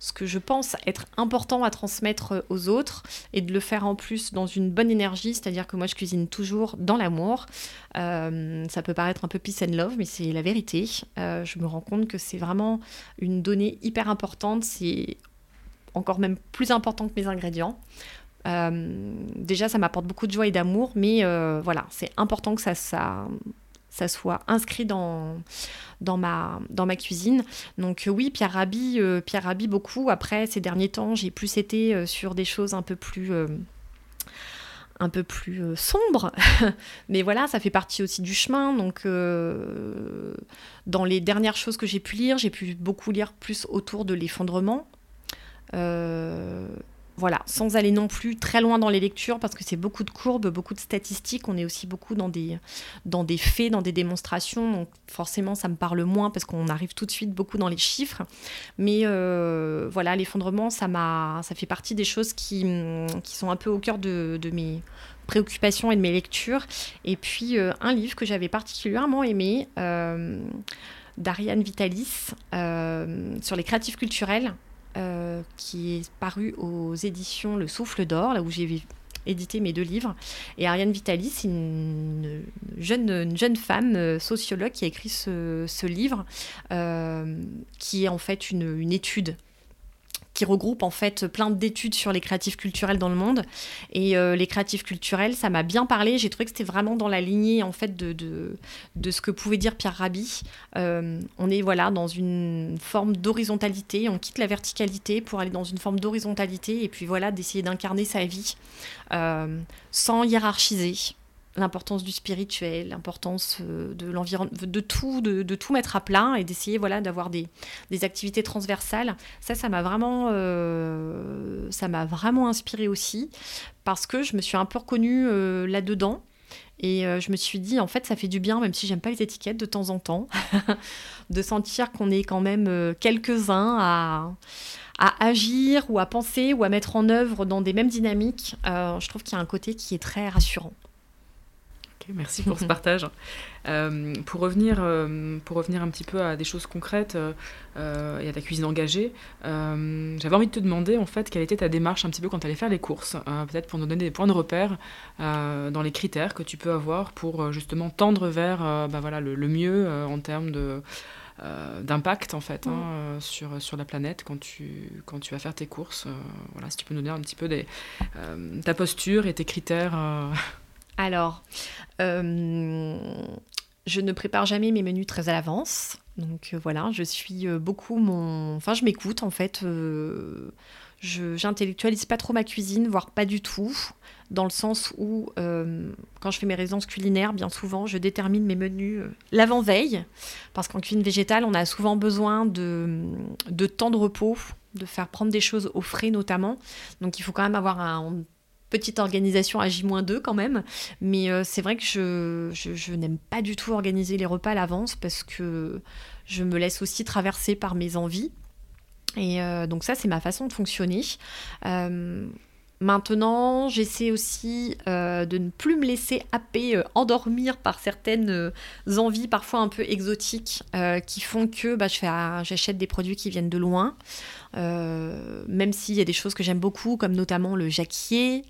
Speaker 2: ce que je pense être important à transmettre aux autres et de le faire en plus dans une bonne énergie, c'est-à-dire que moi je cuisine toujours dans l'amour. Euh, ça peut paraître un peu peace and love, mais c'est la vérité. Euh, je me rends compte que c'est vraiment une donnée hyper importante, c'est encore même plus important que mes ingrédients. Euh, déjà, ça m'apporte beaucoup de joie et d'amour, mais voilà, c'est important que ça, ça soit inscrit dans, dans, ma, dans cuisine. Donc euh, oui, Pierre Rabhi, euh, Pierre Rabhi beaucoup. Après, ces derniers temps, j'ai plus été euh, sur des choses un peu plus un peu plus sombres. Mais voilà, ça fait partie aussi du chemin. Donc, dans les dernières choses que j'ai pu lire, j'ai pu beaucoup lire plus autour de l'effondrement. Voilà, sans aller non plus très loin dans les lectures, parce que c'est beaucoup de courbes, beaucoup de statistiques. On est aussi beaucoup dans des, dans des faits, dans des démonstrations. Donc forcément, ça me parle moins parce qu'on arrive tout de suite beaucoup dans les chiffres. Mais euh, voilà, l'effondrement, ça, ça fait partie des choses qui, qui sont un peu au cœur de, mes préoccupations et de mes lectures. Et puis, euh, un livre que j'avais particulièrement aimé. Euh, d'Ariane Vitalis sur les créatifs culturels euh, qui est paru aux éditions Le Souffle d'Or, là où j'ai édité mes deux livres. Et Ariane Vitalis, une jeune, une jeune femme euh, sociologue qui a écrit ce, livre, euh, qui est en fait une étude qui regroupe en fait plein d'études sur les créatifs culturels dans le monde. Et euh, les créatifs culturels, ça m'a bien parlé. J'ai trouvé que c'était vraiment dans la lignée en fait de, de, de ce que pouvait dire Pierre Rabhi. Euh, on est voilà dans une forme d'horizontalité. On quitte la verticalité pour aller dans une forme d'horizontalité et puis voilà d'essayer d'incarner sa vie euh, sans hiérarchiser l'importance du spirituel, l'importance euh, de l'environnement, de tout, de, tout mettre à plat et d'essayer voilà d'avoir des, des, activités transversales. Ça, ça m'a vraiment, euh, vraiment inspiré aussi parce que je me suis un peu reconnue euh, là-dedans. Et je me suis dit, en fait, ça fait du bien, même si j'aime pas les étiquettes de temps en temps, de sentir qu'on est quand même quelques-uns à, à agir ou à penser ou à mettre en œuvre dans des mêmes dynamiques. je trouve qu'il y a un côté qui est très rassurant
Speaker 1: merci pour ce partage. Euh, pour, revenir, euh, pour revenir un petit peu à des choses concrètes euh, et à ta cuisine engagée, j'avais envie de te demander en fait quelle était ta démarche un petit peu quand tu allais faire les courses, peut-être pour nous donner des points de repère dans les critères que tu peux avoir pour justement tendre vers bah, voilà, le, mieux en termes de... d'impact en fait hein, sur, sur la planète quand tu, quand tu vas faire tes courses. voilà, si tu peux nous dire un petit peu des, ta posture et tes critères
Speaker 2: alors, euh, je ne prépare jamais mes menus très à l'avance. Donc euh, voilà, je suis euh, beaucoup mon. Enfin, je m'écoute en fait. je j'intellectualise pas trop ma cuisine, voire pas du tout, dans le sens où quand je fais mes résidences culinaires, bien souvent, je détermine mes menus l'avant-veille, parce qu'en cuisine végétale, on a souvent besoin de, de temps de repos, de faire prendre des choses au frais notamment. Donc il faut quand même avoir un petite organisation à J-2 quand même. Mais euh, c'est vrai que je, n'aime pas du tout organiser les repas à l'avance parce que je me laisse aussi traverser par mes envies. Et euh, donc ça, c'est ma façon de fonctionner. Euh, Maintenant, j'essaie aussi euh, de ne plus me laisser happer, euh, endormir par certaines euh, envies parfois un peu exotiques qui font que bah, j'achète des produits qui viennent de loin. même s'il y a des choses que j'aime beaucoup, comme notamment le jacquier,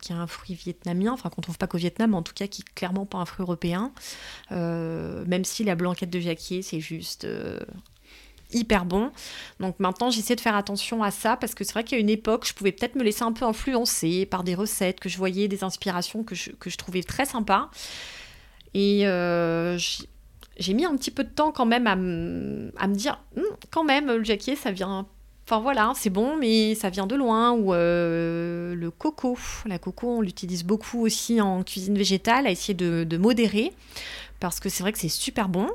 Speaker 2: qui est un fruit vietnamien, enfin qu'on trouve pas qu'au Vietnam, en tout cas qui est clairement pas un fruit européen. même si la blanquette de jacquier, c'est juste hyper bon. Donc maintenant, j'essaie de faire attention à ça parce que c'est vrai qu'à une époque, je pouvais peut-être me laisser un peu influencer par des recettes que je voyais, des inspirations que je, que je trouvais très sympas. Et euh, j'ai mis un petit peu de temps quand même à, me dire, hum, quand même, le jacquier, ça vient... Enfin voilà, c'est bon, mais ça vient de loin. Ou euh, le coco. La coco, on l'utilise beaucoup aussi en cuisine végétale, à essayer de, de modérer. Parce que c'est vrai que c'est super bon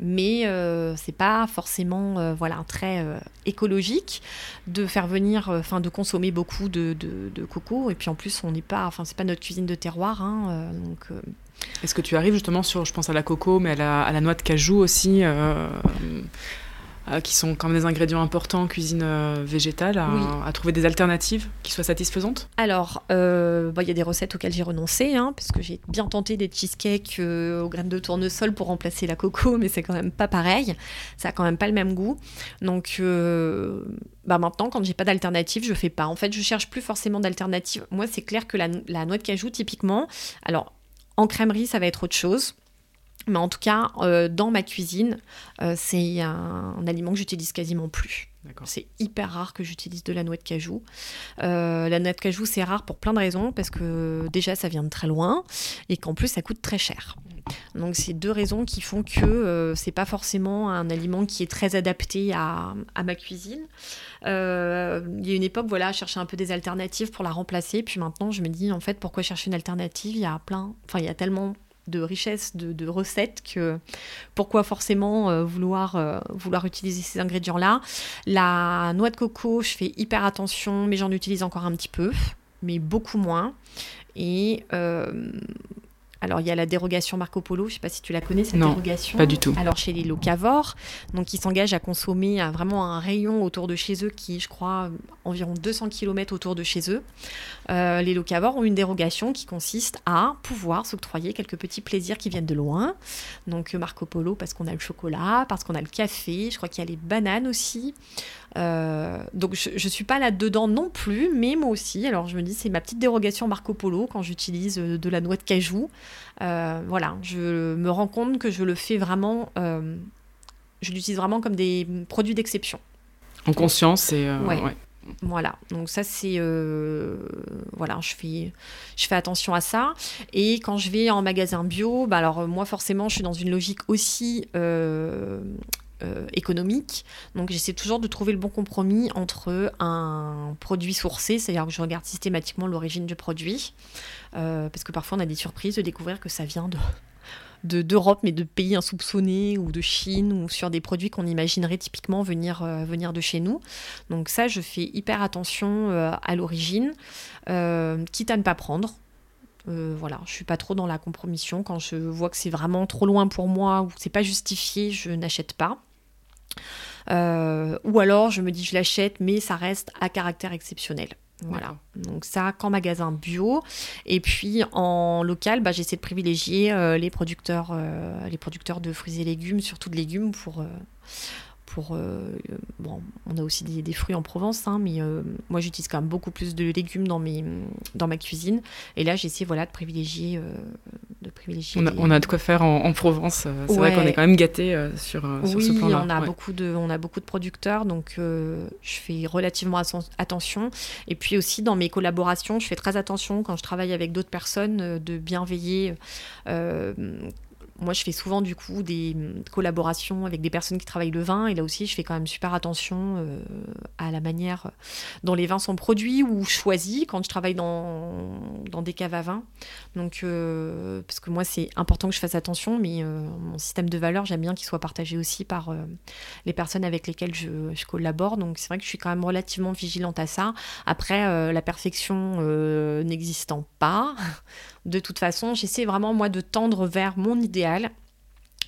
Speaker 2: mais euh, c'est pas forcément euh, voilà très euh, écologique de faire venir enfin de consommer beaucoup de, de, coco. Et puis en plus on n'est pas enfin c'est pas notre cuisine de terroir hein, donc
Speaker 1: est-ce que tu arrives justement sur je pense à la coco mais à la, noix de cajou aussi euh, qui sont quand même des ingrédients importants en cuisine euh, végétale, à, trouver des alternatives qui soient satisfaisantes
Speaker 2: Alors, euh, bah, il y a des recettes auxquelles j'ai renoncé, hein, parce que j'ai bien tenté des cheesecakes aux graines de tournesol pour remplacer la coco, mais c'est quand même pas pareil. Ça a quand même pas le même goût. Donc, bah maintenant, quand j'ai pas d'alternative, je fais pas. En fait, je cherche plus forcément d'alternative. Moi, c'est clair que la, la noix de cajou, typiquement, alors en crèmerie, ça va être autre chose. Mais en tout cas, euh, dans ma cuisine, euh, c'est un, aliment que j'utilise quasiment plus. C'est hyper rare que j'utilise de la noix de cajou. Euh, la noix de cajou, c'est rare pour plein de raisons, parce que déjà, ça vient de très loin, et qu'en plus, ça coûte très cher. Donc, c'est deux raisons qui font que c'est pas forcément un aliment qui est très adapté à, à ma cuisine. il y a une époque, voilà, je cherchais un peu des alternatives pour la remplacer, puis maintenant, je me dis, en fait, pourquoi chercher une alternative? Il y a plein, enfin, il y a tellement de richesse de, recettes que pourquoi forcément vouloir, vouloir utiliser ces ingrédients-là. La noix de coco, je fais hyper attention, mais j'en utilise encore un petit peu, mais beaucoup moins. Et alors, il y a la dérogation Marco Polo, je ne sais pas si tu la connais, cette
Speaker 1: non,
Speaker 2: dérogation.
Speaker 1: Pas du tout.
Speaker 2: Alors, chez les locavores, donc ils s'engagent à consommer vraiment un rayon autour de chez eux qui, je crois, environ 200 km autour de chez eux. Euh, les locavores ont une dérogation qui consiste à pouvoir s'octroyer quelques petits plaisirs qui viennent de loin. Donc, Marco Polo, parce qu'on a le chocolat, parce qu'on a le café, je crois qu'il y a les bananes aussi. Euh, donc je ne suis pas là-dedans non plus, mais moi aussi. Alors je me dis, c'est ma petite dérogation Marco Polo quand j'utilise euh, de la noix de cajou. Euh, voilà, je me rends compte que je le fais vraiment, je l'utilise vraiment comme des produits d'exception.
Speaker 1: En conscience et... Ouais.
Speaker 2: Voilà, donc ça c'est voilà, je fais je fais attention à ça. Et quand je vais en magasin bio, bah alors moi forcément je suis dans une logique aussi euh, économique. Donc j'essaie toujours de trouver le bon compromis entre un produit sourcé, c'est-à-dire que je regarde systématiquement l'origine du produit, euh, parce que parfois on a des surprises de découvrir que ça vient de d'Europe, mais de pays insoupçonnés ou de Chine ou sur des produits qu'on imaginerait typiquement venir, euh, de chez nous. Donc ça, je fais hyper attention à l'origine, quitte à ne pas prendre. voilà, je suis pas trop dans la compromission. Quand je vois que c'est vraiment trop loin pour moi ou que c'est pas justifié, je n'achète pas. Euh, ou alors je me dis je l'achète, mais ça reste à caractère exceptionnel. Voilà. Donc ça, qu'en magasin bio. Et puis en local, bah, j'essaie de privilégier euh, les producteurs, euh, les producteurs de fruits et légumes, surtout de légumes pour pour bon, on a aussi des, fruits en Provence, hein, mais moi j'utilise quand même beaucoup plus de légumes dans mes dans ma cuisine. Et là j'essaie voilà de privilégier
Speaker 1: on, a, de quoi faire en, Provence. Euh, c'est vrai qu'on est quand même gâté euh, sur, euh, sur ce plan-là.
Speaker 2: On a beaucoup de, on a beaucoup de producteurs, donc je fais relativement attention. Et puis aussi dans mes collaborations, je fais très attention quand je travaille avec d'autres personnes de bien veiller moi, je fais souvent du coup des collaborations avec des personnes qui travaillent le vin, et là aussi, je fais quand même super attention euh, à la manière dont les vins sont produits ou choisis quand je travaille dans, dans des caves à vin. Donc, euh, parce que moi, c'est important que je fasse attention, mais euh, mon système de valeur, j'aime bien qu'il soit partagé aussi par les personnes avec lesquelles je collabore. Donc, c'est vrai que je suis quand même relativement vigilante à ça. Après, la perfection n'existant pas, de toute façon, j'essaie vraiment, moi, de tendre vers mon idéal.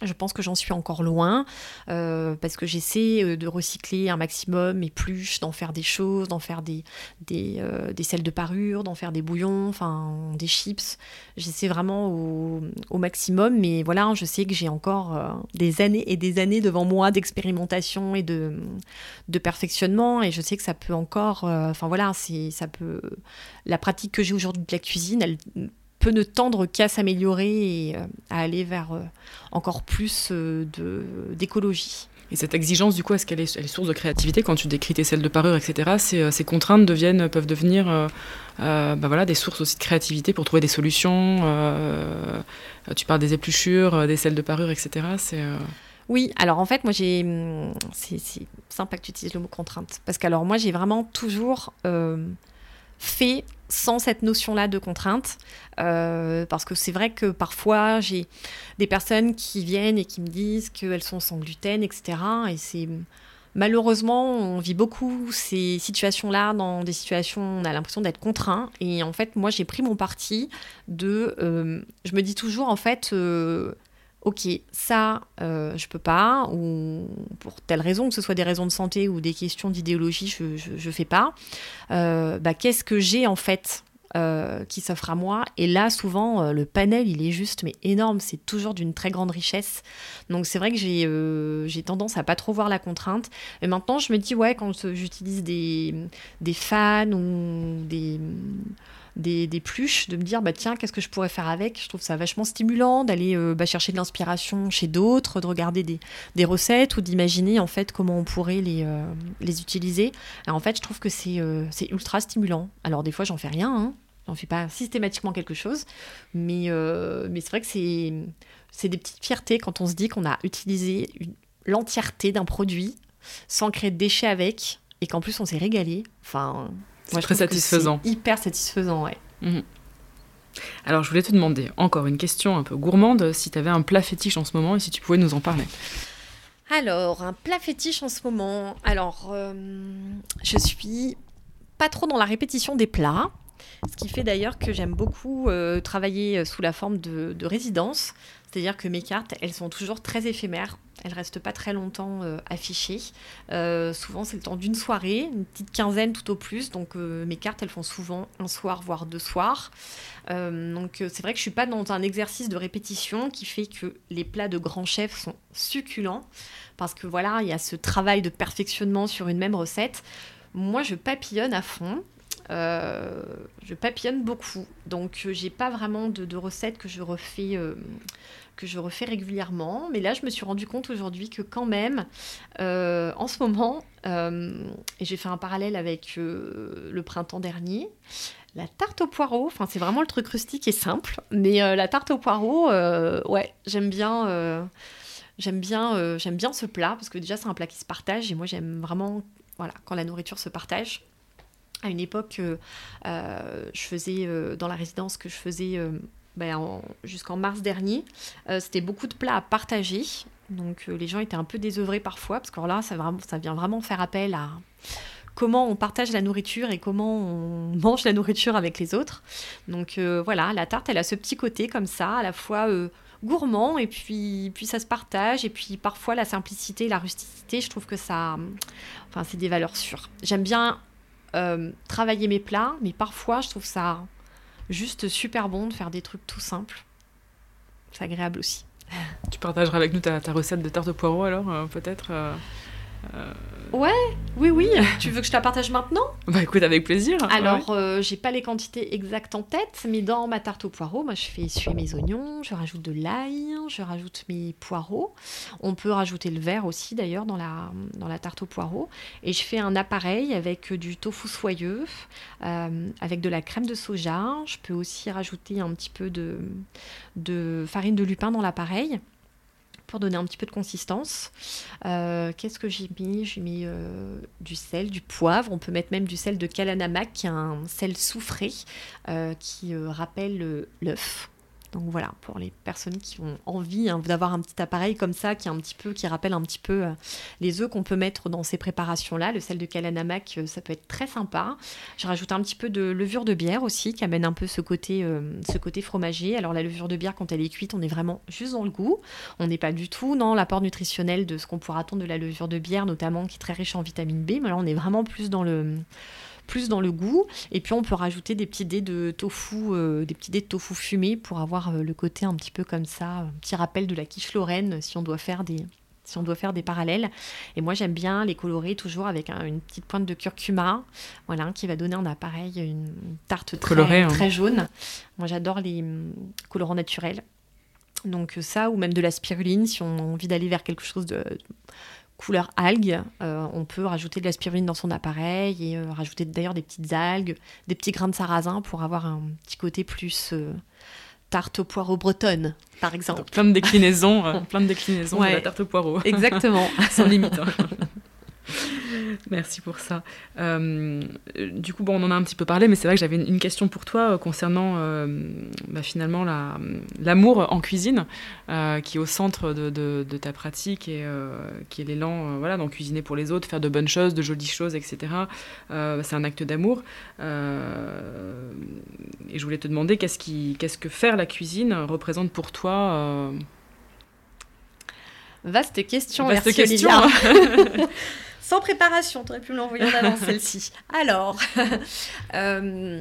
Speaker 2: Je pense que j'en suis encore loin euh, parce que j'essaie euh, de recycler un maximum mes pluches, d'en faire des choses, d'en faire des, des, euh, des, sels de parure, d'en faire des bouillons, enfin des chips. J'essaie vraiment au, au, maximum, mais voilà, je sais que j'ai encore des années et des années devant moi d'expérimentation et de, de perfectionnement et je sais que ça peut encore, enfin voilà, c'est ça peut, la pratique que j'ai aujourd'hui de la cuisine, elle peut ne tendre qu'à s'améliorer et euh, à aller vers euh, encore plus euh, d'écologie.
Speaker 1: Et cette exigence, du coup, est-ce qu'elle est, source de créativité quand tu décris tes selles de parure, etc. Ces, ces contraintes deviennent, peuvent devenir bah voilà, des sources aussi de créativité pour trouver des solutions. tu parles des épluchures, des selles de parure, etc. C'est
Speaker 2: oui, alors en fait, moi j'ai. Hum, c'est sympa que tu utilises le mot contrainte. Parce qu'alors, moi j'ai vraiment toujours fait sans cette notion-là de contrainte. Euh, parce que c'est vrai que parfois, j'ai des personnes qui viennent et qui me disent qu'elles sont sans gluten, etc. Et c'est. Malheureusement, on vit beaucoup ces situations-là dans des situations où on a l'impression d'être contraint. Et en fait, moi, j'ai pris mon parti de. Euh, je me dis toujours, en fait, euh, ok, ça, euh, je peux pas, ou pour telle raison, que ce soit des raisons de santé ou des questions d'idéologie, je, je, fais pas. Euh, bah, qu'est-ce que j'ai en fait euh, qui s'offre à moi? Et là, souvent, le panel, il est juste, mais énorme, c'est toujours d'une très grande richesse. Donc c'est vrai que j'ai tendance à pas trop voir la contrainte. Et maintenant, je me dis, ouais, quand j'utilise des fans ou des des, pluches, de me dire bah tiens qu'est-ce que je pourrais faire avec? Je trouve ça vachement stimulant d'aller euh, bah, chercher de l'inspiration chez d'autres, de regarder des, recettes ou d'imaginer en fait comment on pourrait les, euh, les utiliser. en fait je trouve que c'est euh, c'est ultra stimulant. Alors des fois j'en fais rien, hein. j'en fais pas systématiquement quelque chose, mais, mais c'est vrai que c'est des petites fiertés quand on se dit qu'on a utilisé l'entièreté d'un produit sans créer de déchets avec et qu'en plus on s'est régalé. Enfin,
Speaker 1: c'est très satisfaisant.
Speaker 2: Hyper satisfaisant, ouais. Mhm.
Speaker 1: Alors, je voulais te demander encore une question un peu gourmande, si tu avais un plat fétiche en ce moment et si tu pouvais nous en parler.
Speaker 2: Alors, un plat fétiche en ce moment. Alors, euh, je suis pas trop dans la répétition des plats. Ce qui fait d'ailleurs que j'aime beaucoup euh, travailler sous la forme de, de résidence. C'est-à-dire que mes cartes, elles sont toujours très éphémères. Elles restent pas très longtemps euh, affichées. Euh, souvent, c'est le temps d'une soirée, une petite quinzaine tout au plus. Donc, euh, mes cartes, elles font souvent un soir, voire deux soirs. donc, c'est vrai que je suis pas dans un exercice de répétition qui fait que les plats de grands chefs sont succulents. Parce que voilà, il y a ce travail de perfectionnement sur une même recette. Moi, je papillonne à fond. je papillonne beaucoup, donc j'ai pas vraiment de, de recettes que je refais que je refais régulièrement. Mais là, je me suis rendu compte aujourd'hui que quand même, euh, en ce moment, euh, et j'ai fait un parallèle avec euh, le printemps dernier, la tarte au poireau, enfin c'est vraiment le truc rustique et simple, mais la tarte au poireau, ouais, j'aime bien, j'aime bien, j'aime bien ce plat parce que déjà c'est un plat qui se partage et moi j'aime vraiment, voilà, quand la nourriture se partage. À une époque, je faisais dans la résidence que je faisais ben, jusqu'en mars dernier. Euh, c'était beaucoup de plats à partager. Donc euh, les gens étaient un peu désœuvrés parfois, parce que là, ça, ça vient vraiment faire appel à comment on partage la nourriture et comment on mange la nourriture avec les autres. Donc euh, voilà, la tarte, elle a ce petit côté comme ça, à la fois gourmand et puis, puis ça se partage. Et puis parfois la simplicité, la rusticité, je trouve que ça... Enfin, c'est des valeurs sûres. J'aime bien travailler mes plats, mais parfois je trouve ça juste super bon de faire des trucs tout simples. C'est agréable aussi.
Speaker 1: Tu partageras avec nous ta, recette de tarte au poireau alors, euh, peut-être euh,
Speaker 2: euh, Ouais, oui, oui. tu veux que je te la partage maintenant?
Speaker 1: Bah écoute, avec plaisir.
Speaker 2: Alors, euh, j'ai pas les quantités exactes en tête, mais dans ma tarte au poireau, moi je fais suer mes oignons, je rajoute de l'ail, je rajoute mes poireaux. On peut rajouter le verre aussi d'ailleurs dans la, dans la tarte au poireau. Et je fais un appareil avec du tofu soyeux, euh, avec de la crème de soja. Je peux aussi rajouter un petit peu de, de farine de lupin dans l'appareil pour donner un petit peu de consistance. Euh, qu'est-ce que j'ai mis? J'ai mis euh, du sel, du poivre. On peut mettre même du sel de Kalanamak, qui est un sel soufré euh, qui rappelle l'œuf. Donc voilà, pour les personnes qui ont envie hein, d'avoir un petit appareil comme ça, qui, un petit peu, qui rappelle un petit peu euh, les œufs qu'on peut mettre dans ces préparations-là, le sel de Kalanamak, euh, ça peut être très sympa. Je rajoute un petit peu de levure de bière aussi, qui amène un peu ce côté, euh, ce côté fromager. Alors la levure de bière, quand elle est cuite, on est vraiment juste dans le goût. On n'est pas du tout dans l'apport nutritionnel de ce qu'on pourra attendre de la levure de bière, notamment qui est très riche en vitamine B. Mais là, on est vraiment plus dans le plus dans le goût. Et puis on peut rajouter des petits dés de tofu, euh, des petits dés de tofu fumé pour avoir euh, le côté un petit peu comme ça, un petit rappel de la quiche lorraine si on doit faire des si on doit faire des parallèles. Et moi j'aime bien les colorer toujours avec une petite pointe de curcuma, voilà, qui va donner un appareil, une tarte très, hein. très jaune. Moi j'adore les hum, colorants naturels. Donc ça, ou même de la spiruline, si on a envie d'aller vers quelque chose de couleur algue. Euh, on peut rajouter de la spiruline dans son appareil et euh, rajouter d'ailleurs des petites algues, des petits grains de sarrasin pour avoir un petit côté plus euh, tarte au poireau bretonne, par exemple.
Speaker 1: plein de déclinaisons, plein de déclinaisons de la tarte au poireau.
Speaker 2: Exactement.
Speaker 1: Sans limite. Hein. Merci pour ça. Euh, du coup, bon, on en a un petit peu parlé, mais c'est vrai que j'avais une, question pour toi euh, concernant euh, bah, finalement l'amour en cuisine, qui est au centre de, ta pratique et qui est l'élan voilà, d'en cuisiner pour les autres, faire de bonnes choses, de jolies choses, etc. c'est un acte d'amour. et je voulais te demander qu'est-ce, que faire la cuisine représente pour toi
Speaker 2: Vaste question, Vaste merci question. Sans préparation, tu aurais pu me l'envoyer en avance celle-ci. Alors, euh,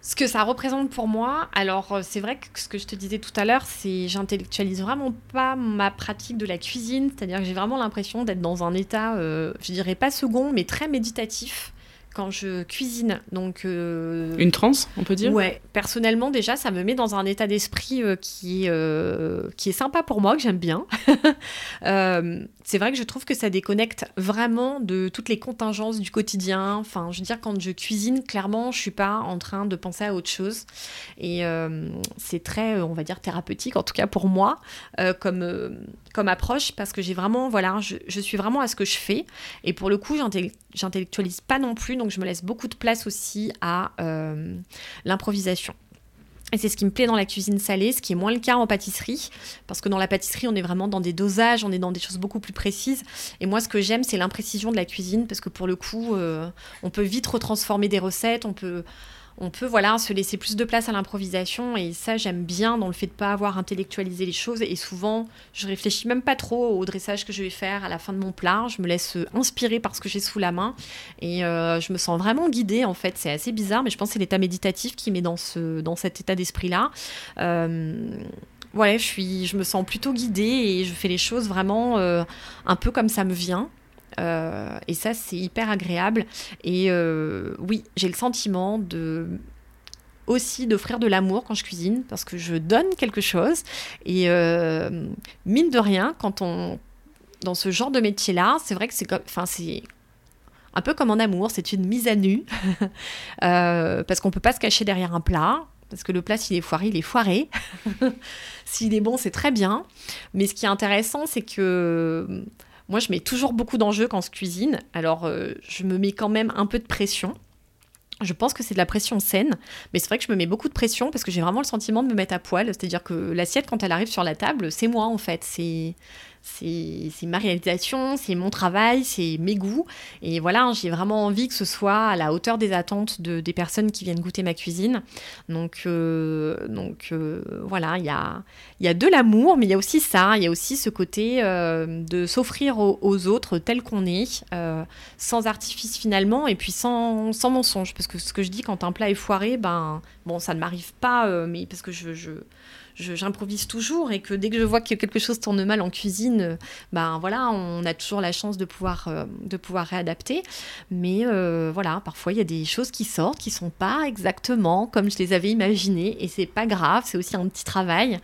Speaker 2: ce que ça représente pour moi, alors euh, c'est vrai que ce que je te disais tout à l'heure, c'est j'intellectualise vraiment pas ma pratique de la cuisine, c'est-à-dire que j'ai vraiment l'impression d'être dans un état, euh, je dirais pas second, mais très méditatif quand je cuisine. Donc
Speaker 1: euh, une transe, on peut dire.
Speaker 2: Ouais, personnellement déjà, ça me met dans un état d'esprit euh, qui euh, qui est sympa pour moi, que j'aime bien. c'est vrai que je trouve que ça déconnecte vraiment de toutes les contingences du quotidien. Enfin, je veux dire, quand je cuisine, clairement, je suis pas en train de penser à autre chose. Et c'est très, on va dire, thérapeutique, en tout cas pour moi, comme comme approche, parce que j'ai vraiment, voilà, je, je, suis vraiment à ce que je fais. Et pour le coup, j'intellectualise pas non plus. Donc, donc je me laisse beaucoup de place aussi à euh, l'improvisation. Et c'est ce qui me plaît dans la cuisine salée, ce qui est moins le cas en pâtisserie, parce que dans la pâtisserie, on est vraiment dans des dosages, on est dans des choses beaucoup plus précises. Et moi, ce que j'aime, c'est l'imprécision de la cuisine, parce que pour le coup, euh, on peut vite retransformer des recettes, on peut on peut voilà se laisser plus de place à l'improvisation. Et ça j'aime bien dans le fait de pas avoir intellectualisé les choses. Et souvent je réfléchis même pas trop au dressage que je vais faire à la fin de mon plat. Je me laisse inspirer par ce que j'ai sous la main. Et euh, je me sens vraiment guidée en fait. C'est assez bizarre mais je pense que c'est l'état méditatif qui met dans ce dans cet état d'esprit là euh, ouais je suis je me sens plutôt guidée et je fais les choses vraiment euh, un peu comme ça me vient euh, et ça, c'est hyper agréable. Et euh, oui, j'ai le sentiment de aussi d'offrir de l'amour quand je cuisine parce que je donne quelque chose. Et euh, mine de rien quand on dans ce genre de métier là c'est vrai que c'est enfin c'est un peu comme en amour c'est une mise à nu. Parce qu'on peut pas se cacher derrière un plat parce que le plat s'il est foiré il est foiré. S'il est bon c'est très bien. Mais ce qui est intéressant c'est que moi, je mets toujours beaucoup d'enjeux quand je cuisine. Alors, euh, je me mets quand même un peu de pression. Je pense que c'est de la pression saine, mais c'est vrai que je me mets beaucoup de pression parce que j'ai vraiment le sentiment de me mettre à poil. C'est-à-dire que l'assiette, quand elle arrive sur la table, c'est moi en fait. C'est c'est ma réalisation, c'est mon travail, c'est mes goûts. Et voilà, j'ai vraiment envie que ce soit à la hauteur des attentes de, des personnes qui viennent goûter ma cuisine. Donc, euh, donc euh, voilà, il y a, y a de l'amour, mais il y a aussi ça, il y a aussi ce côté euh, de s'offrir aux, autres tel qu'on est, sans artifice finalement, et puis sans, sans, mensonge. Parce que ce que je dis quand un plat est foiré, ben, bon, ça ne m'arrive pas, mais parce que je, je j'improvise toujours et que dès que je vois que quelque chose tourne mal en cuisine, euh, ben voilà, on a toujours la chance de pouvoir, euh, de pouvoir réadapter. Mais euh, voilà, parfois il y a des choses qui sortent qui sont pas exactement comme je les avais imaginées et c'est pas grave, c'est aussi un petit travail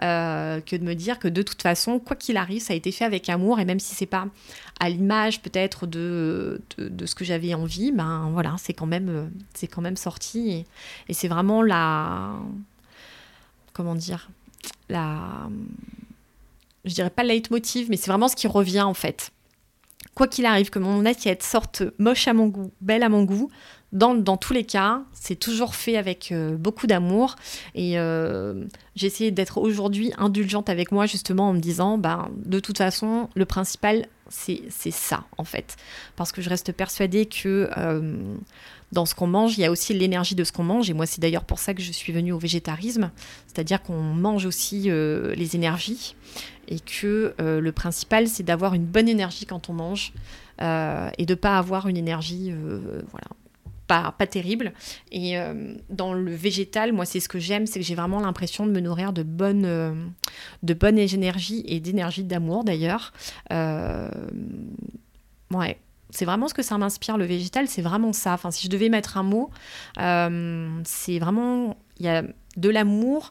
Speaker 2: que de me dire que de toute façon, quoi qu'il arrive, ça a été fait avec amour et même si c'est pas à l'image peut-être de, de, ce que j'avais envie, ben voilà, c'est quand même, c'est quand même sorti et, et c'est vraiment la comment dire, la, je dirais pas le leitmotiv, mais c'est vraiment ce qui revient en fait. Quoi qu'il arrive, que mon assiette sorte moche à mon goût, belle à mon goût, dans, dans tous les cas, c'est toujours fait avec euh, beaucoup d'amour. Et euh, j'ai essayé d'être aujourd'hui indulgente avec moi, justement, en me disant, ben, de toute façon, le principal, c'est ça, en fait. Parce que je reste persuadée que euh, dans ce qu'on mange, il y a aussi l'énergie de ce qu'on mange. Et moi, c'est d'ailleurs pour ça que je suis venue au végétarisme. C'est-à-dire qu'on mange aussi euh, les énergies. Et que euh, le principal, c'est d'avoir une bonne énergie quand on mange. Euh, et de ne pas avoir une énergie voilà, pas, pas, terrible. Et dans le végétal, moi, c'est ce que j'aime, c'est que j'ai vraiment l'impression de me nourrir de bonnes, de bonnes énergies et d'énergie d'amour d'ailleurs. ouais, c'est vraiment ce que ça m'inspire, le végétal, c'est vraiment ça. Enfin, si je devais mettre un mot, euh, c'est vraiment, il y a de l'amour,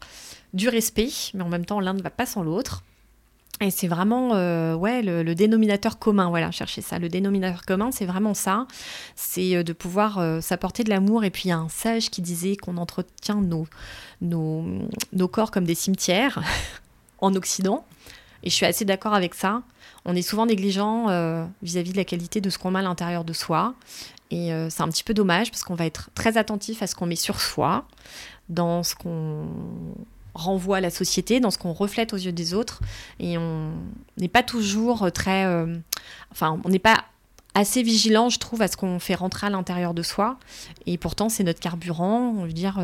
Speaker 2: du respect, mais en même temps, l'un ne va pas sans l'autre. Et c'est vraiment, euh, ouais, le, dénominateur commun, voilà, chercher ça. Le dénominateur commun, c'est vraiment ça. C'est euh, de pouvoir s'apporter de l'amour. Et puis, il y a un sage qui disait qu'on entretient nos, nos, nos corps comme des cimetières en Occident. Et je suis assez d'accord avec ça on est souvent négligent euh, vis-à-vis de la qualité de ce qu'on met à l'intérieur de soi. Et euh, c'est un petit peu dommage parce qu'on va être très attentif à ce qu'on met sur soi, dans ce qu'on renvoie à la société, dans ce qu'on reflète aux yeux des autres. Et on n'est pas toujours très... Euh, enfin, on n'est pas assez vigilant, je trouve, à ce qu'on fait rentrer à l'intérieur de soi. Et pourtant, c'est notre carburant. On veut dire,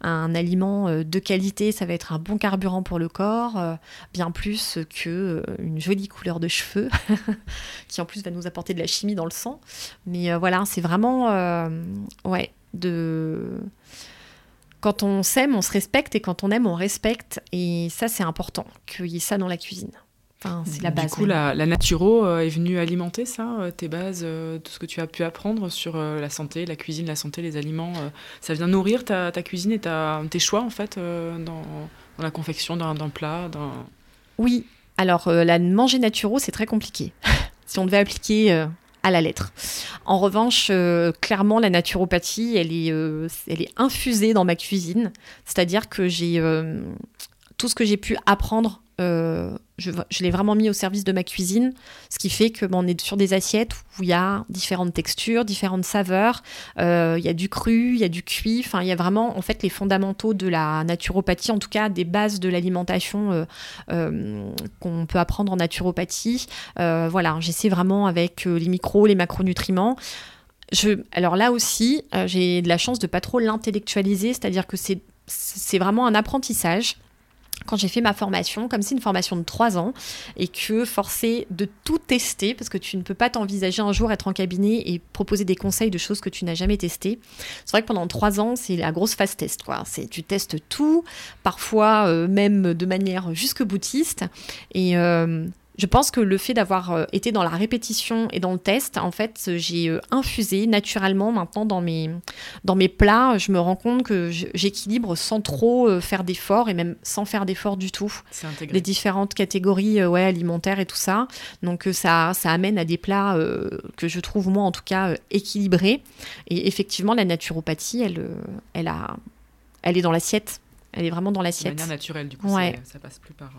Speaker 2: un aliment euh, de qualité, ça va être un bon carburant pour le corps, euh, bien plus que euh, une jolie couleur de cheveux, qui en plus va nous apporter de la chimie dans le sang. Mais voilà, c'est vraiment, quand on s'aime, on se respecte, et quand on aime, on respecte. Et ça, c'est important qu'il y ait ça dans la cuisine c'est la base.
Speaker 1: Du coup, la, la, naturo euh, est venue alimenter ça, euh, tes bases, euh, tout ce que tu as pu apprendre sur la santé, la cuisine, la santé, les aliments. ça vient nourrir ta, cuisine et ta, tes choix, en fait, dans, la confection d'un plat
Speaker 2: Oui. Alors, la manger naturo, c'est très compliqué. si on devait appliquer à la lettre. En revanche, clairement, la naturopathie, elle est, elle est infusée dans ma cuisine. C'est-à-dire que j'ai tout ce que j'ai pu apprendre je, l'ai vraiment mis au service de ma cuisine, ce qui fait que on est sur des assiettes où il y a différentes textures, différentes saveurs, euh, il y a du cru, il y a du cuit, enfin il y a vraiment en fait les fondamentaux de la naturopathie, en tout cas des bases de l'alimentation euh, euh, qu'on peut apprendre en naturopathie. voilà, j'essaie vraiment avec les micros, les macronutriments. Alors là aussi, j'ai de la chance de pas trop l'intellectualiser, c'est-à-dire que c'est vraiment un apprentissage quand j'ai fait ma formation, comme c'est une formation de trois ans, et que forcé de tout tester, parce que tu ne peux pas t'envisager un jour être en cabinet et proposer des conseils de choses que tu n'as jamais testées. C'est vrai que pendant trois ans, c'est la grosse phase test. Tu testes tout, parfois euh, même de manière jusque boutiste. Et euh, je pense que le fait d'avoir euh, été dans la répétition et dans le test, en fait, j'ai euh, infusé naturellement maintenant dans mes, dans mes plats. Je me rends compte que j'équilibre sans trop euh, faire d'efforts et même sans faire d'efforts du tout. Les différentes catégories ouais, alimentaires et tout ça. Donc ça, ça amène à des plats que je trouve, moi en tout cas, équilibrés. Et effectivement, la naturopathie, elle, elle, a, elle est dans l'assiette. Elle est vraiment dans l'assiette.
Speaker 1: De manière naturelle, du coup, ça passe plus par.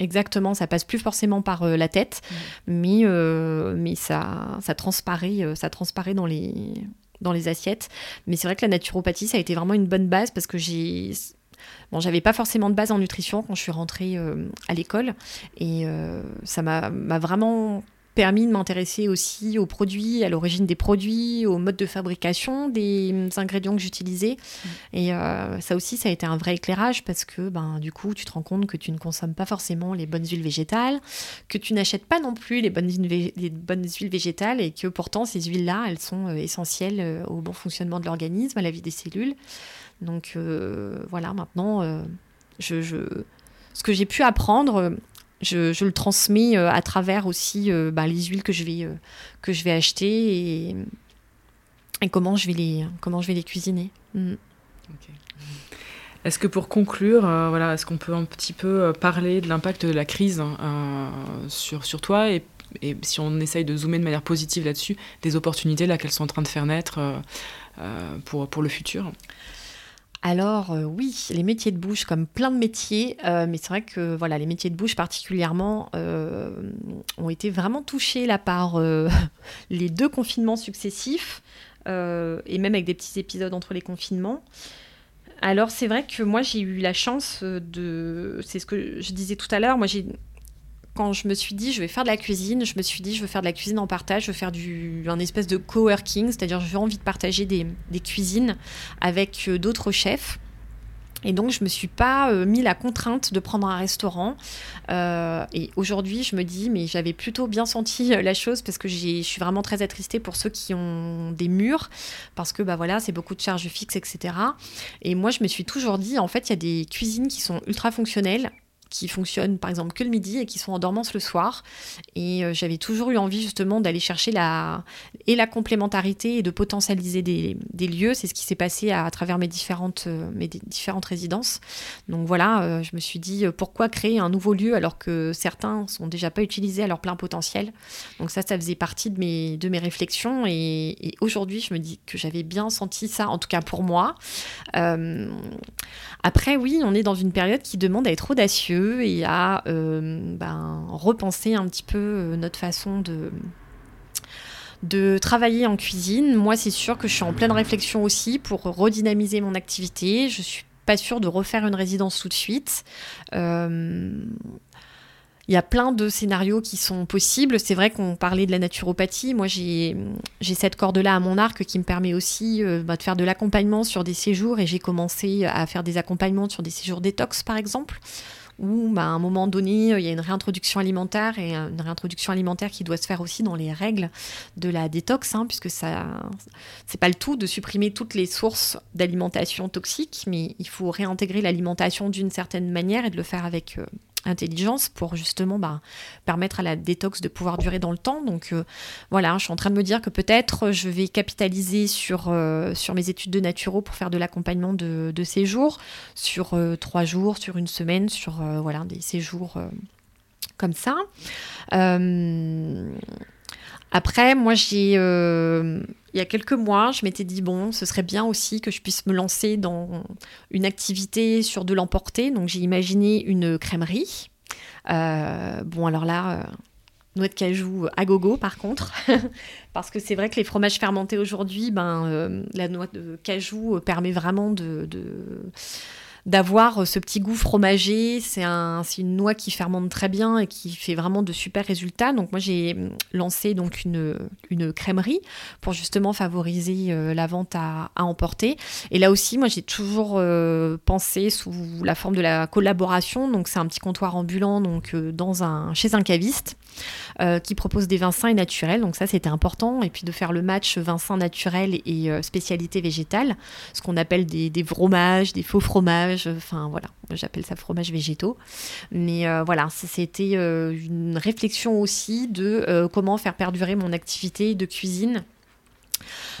Speaker 2: Exactement, ça passe plus forcément par euh, la tête, mm. mais, euh, mais ça, ça, transparaît, euh, ça transparaît dans les, dans les assiettes. Mais c'est vrai que la naturopathie, ça a été vraiment une bonne base parce que j'ai. Bon, j'avais pas forcément de base en nutrition quand je suis rentrée à l'école et ça m'a vraiment permis de m'intéresser aussi aux produits, à l'origine des produits, au mode de fabrication des ingrédients que j'utilisais. Mm. Et euh, ça aussi, ça a été un vrai éclairage parce que ben, du coup, tu te rends compte que tu ne consommes pas forcément les bonnes huiles végétales, que tu n'achètes pas non plus les bonnes, huiles, les bonnes huiles végétales et que pourtant, ces huiles-là, elles sont euh, essentielles euh, au bon fonctionnement de l'organisme, à la vie des cellules. Donc voilà, maintenant, je, je, ce que j'ai pu apprendre je, le transmets euh, à travers aussi euh, bah, les huiles que je vais, euh, que je vais acheter et, comment, je vais les, comment je vais les cuisiner. Mm.
Speaker 1: Est-ce que pour conclure, voilà, est-ce qu'on peut un petit peu parler de l'impact de la crise hein, sur, sur toi et, et, si on essaye de zoomer de manière positive là-dessus, des opportunités là qu'elles sont en train de faire naître pour, pour le futur?
Speaker 2: Alors euh, oui, les métiers de bouche comme plein de métiers, euh, mais c'est vrai que voilà, les métiers de bouche particulièrement euh, ont été vraiment touchés là par les deux confinements successifs et même avec des petits épisodes entre les confinements. Alors c'est vrai que moi j'ai eu la chance de, c'est ce que je disais tout à l'heure, moi j'ai quand je me suis dit je vais faire de la cuisine, je me suis dit je veux faire de la cuisine en partage, je veux faire du, un espèce de coworking, c'est-à-dire j'ai envie de partager des, cuisines avec euh, d'autres chefs. Et donc, je me suis pas euh, mis la contrainte de prendre un restaurant. Euh, et aujourd'hui, je me dis, mais j'avais plutôt bien senti la chose parce que je suis vraiment très attristée pour ceux qui ont des murs, parce que bah voilà, c'est beaucoup de charges fixes, etc. Et moi, je me suis toujours dit, en fait, il y a des cuisines qui sont ultra fonctionnelles qui fonctionnent par exemple que le midi et qui sont en dormance le soir. Et euh, j'avais toujours eu envie justement d'aller chercher la, et la complémentarité et de potentialiser des, lieux. C'est ce qui s'est passé à, travers mes différentes, euh, mes différentes résidences. Donc voilà, euh, je me suis dit pourquoi créer un nouveau lieu alors que certains sont déjà pas utilisés à leur plein potentiel? Donc ça, ça faisait partie de mes, réflexions. Et aujourd'hui, je me dis que j'avais bien senti ça, en tout cas pour moi. après, oui, on est dans une période qui demande à être audacieux et à euh, ben, repenser un petit peu euh, notre façon de, de travailler en cuisine. Moi, c'est sûr que je suis en pleine réflexion aussi pour redynamiser mon activité. Je suis pas sûre de refaire une résidence tout de suite. Euh, il y a plein de scénarios qui sont possibles. C'est vrai qu'on parlait de la naturopathie. Moi, j'ai cette corde-là à mon arc qui me permet aussi bah, de faire de l'accompagnement sur des séjours et j'ai commencé à faire des accompagnements sur des séjours détox, par exemple où bah, à un moment donné, il y a une réintroduction alimentaire et une réintroduction alimentaire qui doit se faire aussi dans les règles de la détox, hein, puisque ça, c'est pas le tout de supprimer toutes les sources d'alimentation toxique, mais il faut réintégrer l'alimentation d'une certaine manière et de le faire avec euh, intelligence pour justement bah, permettre à la détox de pouvoir durer dans le temps. Donc euh, voilà, je suis en train de me dire que peut-être je vais capitaliser sur, euh, sur mes études de naturo pour faire de l'accompagnement de, de, séjours, sur euh, trois jours, sur une semaine, sur voilà, des séjours comme ça. Après, moi, j'ai, il y a quelques mois, je m'étais dit, bon, ce serait bien aussi que je puisse me lancer dans une activité sur de l'emporter. Donc, j'ai imaginé une crèmerie. bon, alors là, noix de cajou à gogo par contre, parce que c'est vrai que les fromages fermentés aujourd'hui, ben, la noix de cajou permet vraiment de d'avoir euh, ce petit goût fromager. C'est un, une noix qui fermente très bien et qui fait vraiment de super résultats. Donc moi j'ai hum, lancé donc une, une crèmerie pour justement favoriser euh, la vente à, emporter. Et là aussi, moi j'ai toujours euh, pensé sous la forme de la collaboration. Donc c'est un petit comptoir ambulant donc chez un caviste qui propose des vins sains et naturels. Donc ça c'était important. Et puis de faire le match vin sain naturel et spécialité végétale, ce qu'on appelle des, des fromages, des faux fromages Enfin voilà, j'appelle ça fromage végétaux. Mais euh, voilà, c'était euh, une réflexion aussi de euh, comment faire perdurer mon activité de cuisine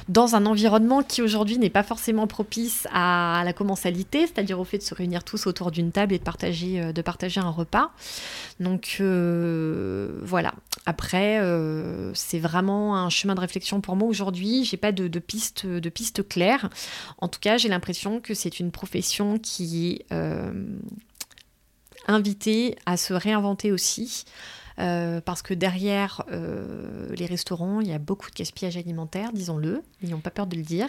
Speaker 2: dans un environnement qui aujourd'hui n'est pas forcément propice à la commensalité, c'est-à-dire au fait de se réunir tous autour d'une table et de partager, euh, un repas. Donc euh, voilà. Après, euh, c'est vraiment un chemin de réflexion pour moi aujourd'hui. J'ai pas de, de piste, de piste claire. En tout cas, j'ai l'impression que c'est une profession qui est invitée à se réinventer aussi. Euh, parce que derrière euh, les restaurants, il y a beaucoup de gaspillage alimentaire, disons-le, n'ayons pas peur de le dire.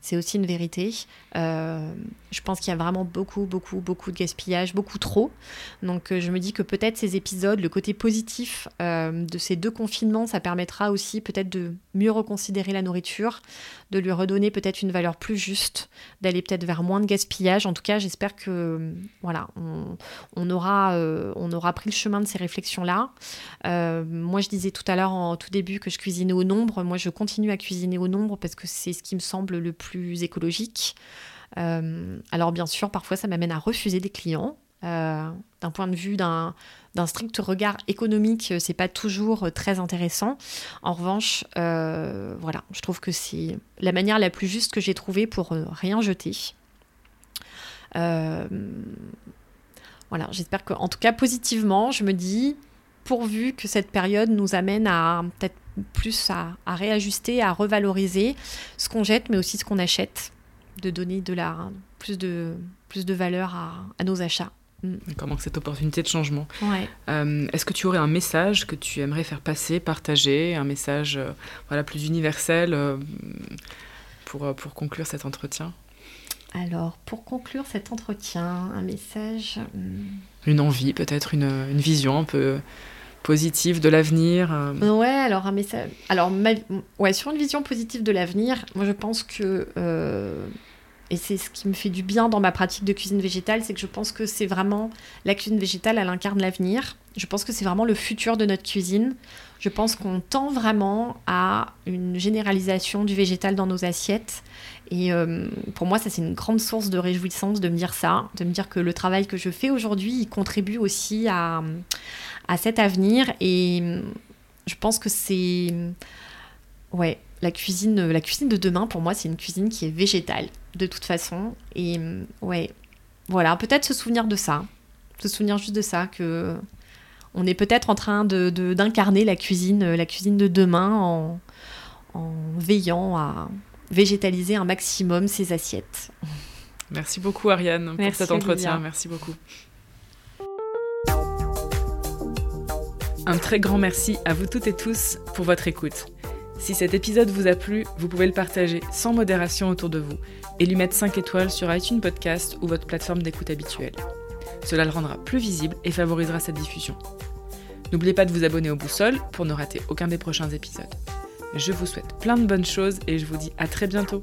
Speaker 2: C'est aussi une vérité. Euh, je pense qu'il y a vraiment beaucoup, beaucoup, beaucoup de gaspillage, beaucoup trop. Donc je me dis que peut-être ces épisodes, le côté positif de ces deux confinements, ça permettra aussi peut-être de mieux reconsidérer la nourriture, de lui redonner peut-être une valeur plus juste, d'aller peut-être vers moins de gaspillage. En tout cas, j'espère que voilà, on, aura, on aura pris le chemin de ces réflexions-là. Euh, moi, je disais tout à l'heure, en tout début, que je cuisinais au nombre. Moi, je continue à cuisiner au nombre parce que c'est ce qui me semble le plus écologique. Euh, alors, bien sûr, parfois, ça m'amène à refuser des clients. Euh, d'un point de vue d'un strict regard économique, c'est pas toujours très intéressant. En revanche, voilà, je trouve que c'est la manière la plus juste que j'ai trouvée pour rien jeter. voilà, j'espère que, en tout cas, positivement, je me dis, pourvu que cette période nous amène à peut-être plus à, réajuster, à revaloriser ce qu'on jette, mais aussi ce qu'on achète, de donner de la, plus, de, plus de valeur à, nos achats.
Speaker 1: Mm. Comment cette opportunité de changement. Euh, est-ce que tu aurais un message que tu aimerais faire passer, partager, un message euh, voilà, plus universel euh, pour, pour conclure cet entretien?
Speaker 2: Alors, pour conclure cet entretien, un message.
Speaker 1: Hmm. Une envie, peut-être une, une, vision un peu positive de l'avenir
Speaker 2: euh. Ouais, alors un message. Alors, ouais, sur une vision positive de l'avenir, moi je pense que. Euh, et c'est ce qui me fait du bien dans ma pratique de cuisine végétale, c'est que je pense que c'est vraiment. La cuisine végétale, elle incarne l'avenir. Je pense que c'est vraiment le futur de notre cuisine. Je pense qu'on tend vraiment à une généralisation du végétal dans nos assiettes. Et euh, pour moi, ça, c'est une grande source de réjouissance de me dire ça, de me dire que le travail que je fais aujourd'hui, il contribue aussi à, à cet avenir. Et je pense que c'est. Ouais, la cuisine, la cuisine de demain, pour moi, c'est une cuisine qui est végétale, de toute façon. Et ouais, voilà, peut-être se souvenir de ça. Se souvenir juste de ça, que on est peut-être en train de, d'incarner la cuisine, la cuisine de demain en, en veillant à végétaliser un maximum ses assiettes.
Speaker 1: Merci beaucoup Ariane pour cet entretien. Merci beaucoup. Un très grand merci à vous toutes et tous pour votre écoute. Si cet épisode vous a plu, vous pouvez le partager sans modération autour de vous et lui mettre 5 étoiles sur iTunes Podcast ou votre plateforme d'écoute habituelle. Cela le rendra plus visible et favorisera sa diffusion. N'oubliez pas de vous abonner au Boussole pour ne rater aucun des prochains épisodes. Je vous souhaite plein de bonnes choses et je vous dis à très bientôt.